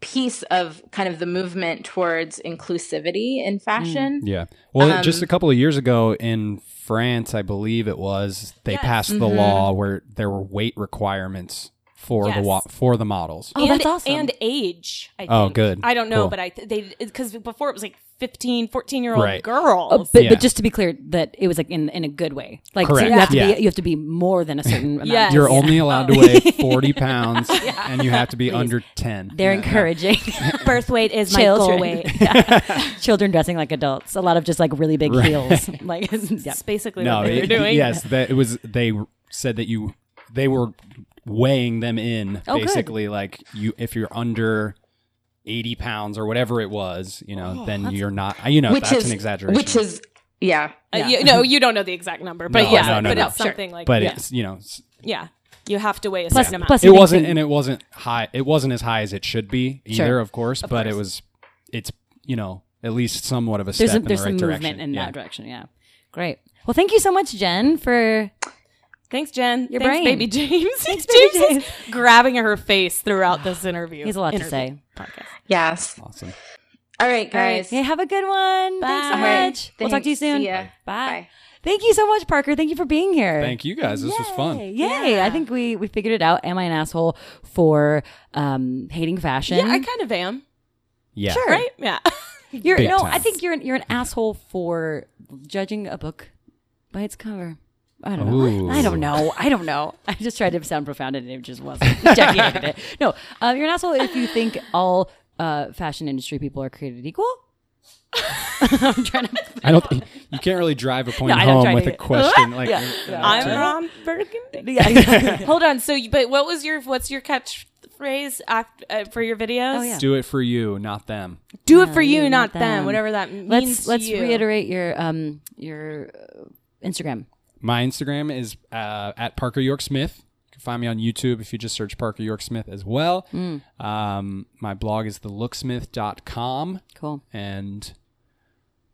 S4: piece of kind of the movement towards inclusivity in fashion.
S3: Yeah. Well,
S4: Um,
S3: just a couple of years ago in France, I believe it was, they
S2: Yes.
S3: passed the
S4: Mhm.
S3: law where there were weight requirements for the wa- for the models.
S1: Oh,
S2: and,
S1: that's awesome.
S2: And age. I oh, think.
S3: Oh, good.
S2: I don't know,
S3: Cool.
S2: but I th- they because before it was like 15, 14 year old
S3: Right.
S2: girls.
S1: Oh, but,
S3: Yeah.
S1: but just to be clear, that it was like in, in a good way. Like so
S3: Correct.
S1: you have to
S3: Yeah.
S1: be you have to be more than a certain amount.
S2: Yes.
S3: You're only oh. allowed to weigh 40 pounds and you have to be under 10.
S1: They're
S3: Yeah.
S1: encouraging
S2: birth weight is my
S1: children.
S2: goal weight.
S1: Children dressing like adults. A lot of just like really big
S3: Right.
S1: heels. Like yeah.
S2: That's basically
S3: No,
S2: what they were doing.
S3: yes, that it was. They said that you, they were weighing them in
S1: Oh, good.
S3: basically like you if you're under 80 pounds or whatever it was, you know, then you're not. You know, that's
S4: is
S3: an exaggeration.
S4: Which is yeah.
S2: Uh, you, no, you don't know the exact number, but
S3: No,
S2: yeah,
S3: no, no,
S2: but
S3: no.
S2: it's something like
S3: but
S2: yeah.
S3: it's you know s-
S2: yeah, you have to weigh a
S1: Plus-
S2: certain amount.
S1: plus-
S3: it wasn't and it wasn't high it wasn't as high as it should be either
S1: Sure.
S3: of course but it was it's you know at least somewhat of a
S1: there's
S3: step
S1: a,
S3: in
S1: there's
S3: the right
S1: some
S3: direction
S1: movement in
S3: yeah.
S1: that direction. Yeah. Great. Well, thank you so much, Jen, for
S2: Thanks, Jen.
S1: Your
S2: Thanks,
S1: brain.
S2: baby James.
S1: Thanks,
S2: James
S1: baby
S2: is grabbing her face throughout this interview.
S1: He's a lot to
S2: interview
S1: say.
S2: Podcast.
S4: Yes.
S3: awesome
S4: All right,
S1: All right.
S4: guys.
S1: Hey, have a good one. Thanks so
S2: Bye.
S1: much.
S4: All right.
S1: We'll talk to you soon.
S4: See ya.
S1: Bye.
S4: Bye.
S1: Thank you so much, Parker. Thank you for being here.
S3: thank you guys this was fun
S1: Yay. Yay. I think we we figured it out. Am I an asshole for um hating fashion?
S2: Yeah, I kind of am.
S3: yeah
S1: Sure.
S2: Right? Yeah.
S1: You're
S3: Big
S1: no,
S3: time.
S1: I think you're an, you're an asshole for judging a book by its cover. I don't know.
S3: Ooh.
S1: I don't know. I don't know. I just tried to sound profound and it just wasn't. Jackie it. No, um, you're an asshole if you think all uh, fashion industry people are created equal. I'm trying to.
S3: i don't think you can't really drive a point
S1: No, I don't
S3: home
S1: try
S3: with
S1: to-
S3: a question like
S1: Yeah. Yeah.
S2: I'm
S3: to-
S2: Ron Burgundy.
S1: Yeah, exactly.
S2: Hold on. So, you, but what was your what's your catchphrase act, uh, for your videos?
S1: Oh, yeah.
S3: do it for you not them
S2: Do it for you,
S1: you,
S2: not
S1: not
S2: them.
S1: them.
S2: Whatever that means.
S1: let's
S2: to
S1: let's
S2: you.
S1: reiterate your um your uh, Instagram.
S3: My instagram is uh, at parker york smith you can find me on youtube if you just search parker york smith as well
S1: Mm.
S3: um, my blog is thelooksmith.com
S1: Cool.
S3: and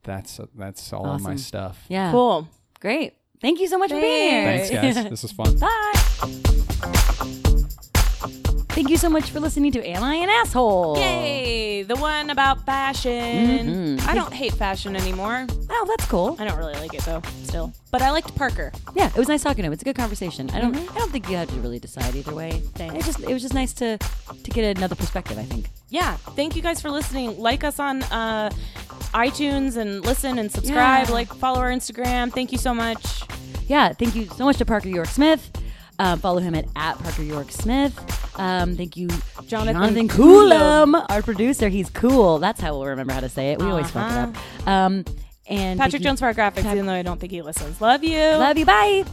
S3: that's that's all of my stuff
S1: Yeah.
S2: Cool.
S1: Great. Thank you so much for being here.
S3: thanks guys this was fun
S1: Bye. Thank you so much for listening to Am I an Asshole?
S2: Yay! The one about fashion. I don't hate fashion anymore.
S1: Oh, that's cool.
S2: I don't really like it though. Still, but I liked Parker.
S1: Yeah, it was nice talking to him. It's a good conversation. I don't I don't think you have to really decide either way. It just it was just nice to to get another perspective, I think.
S2: Yeah. Thank you guys for listening. Like us on uh, iTunes and listen and subscribe.
S1: Yeah.
S2: Like follow our Instagram. Thank you so much.
S1: Yeah, thank you so much to Parker York Smith. Um, follow him at, at Parker York Smith. Um, thank you,
S2: Jonathan
S1: Jonathan
S2: Coulomb.
S1: Our producer. He's cool. That's how we'll remember how to say it. We always fuck it up. Um, and
S2: Patrick Jones for our graphics, even though I don't think he listens. Love you.
S1: Love you. Bye.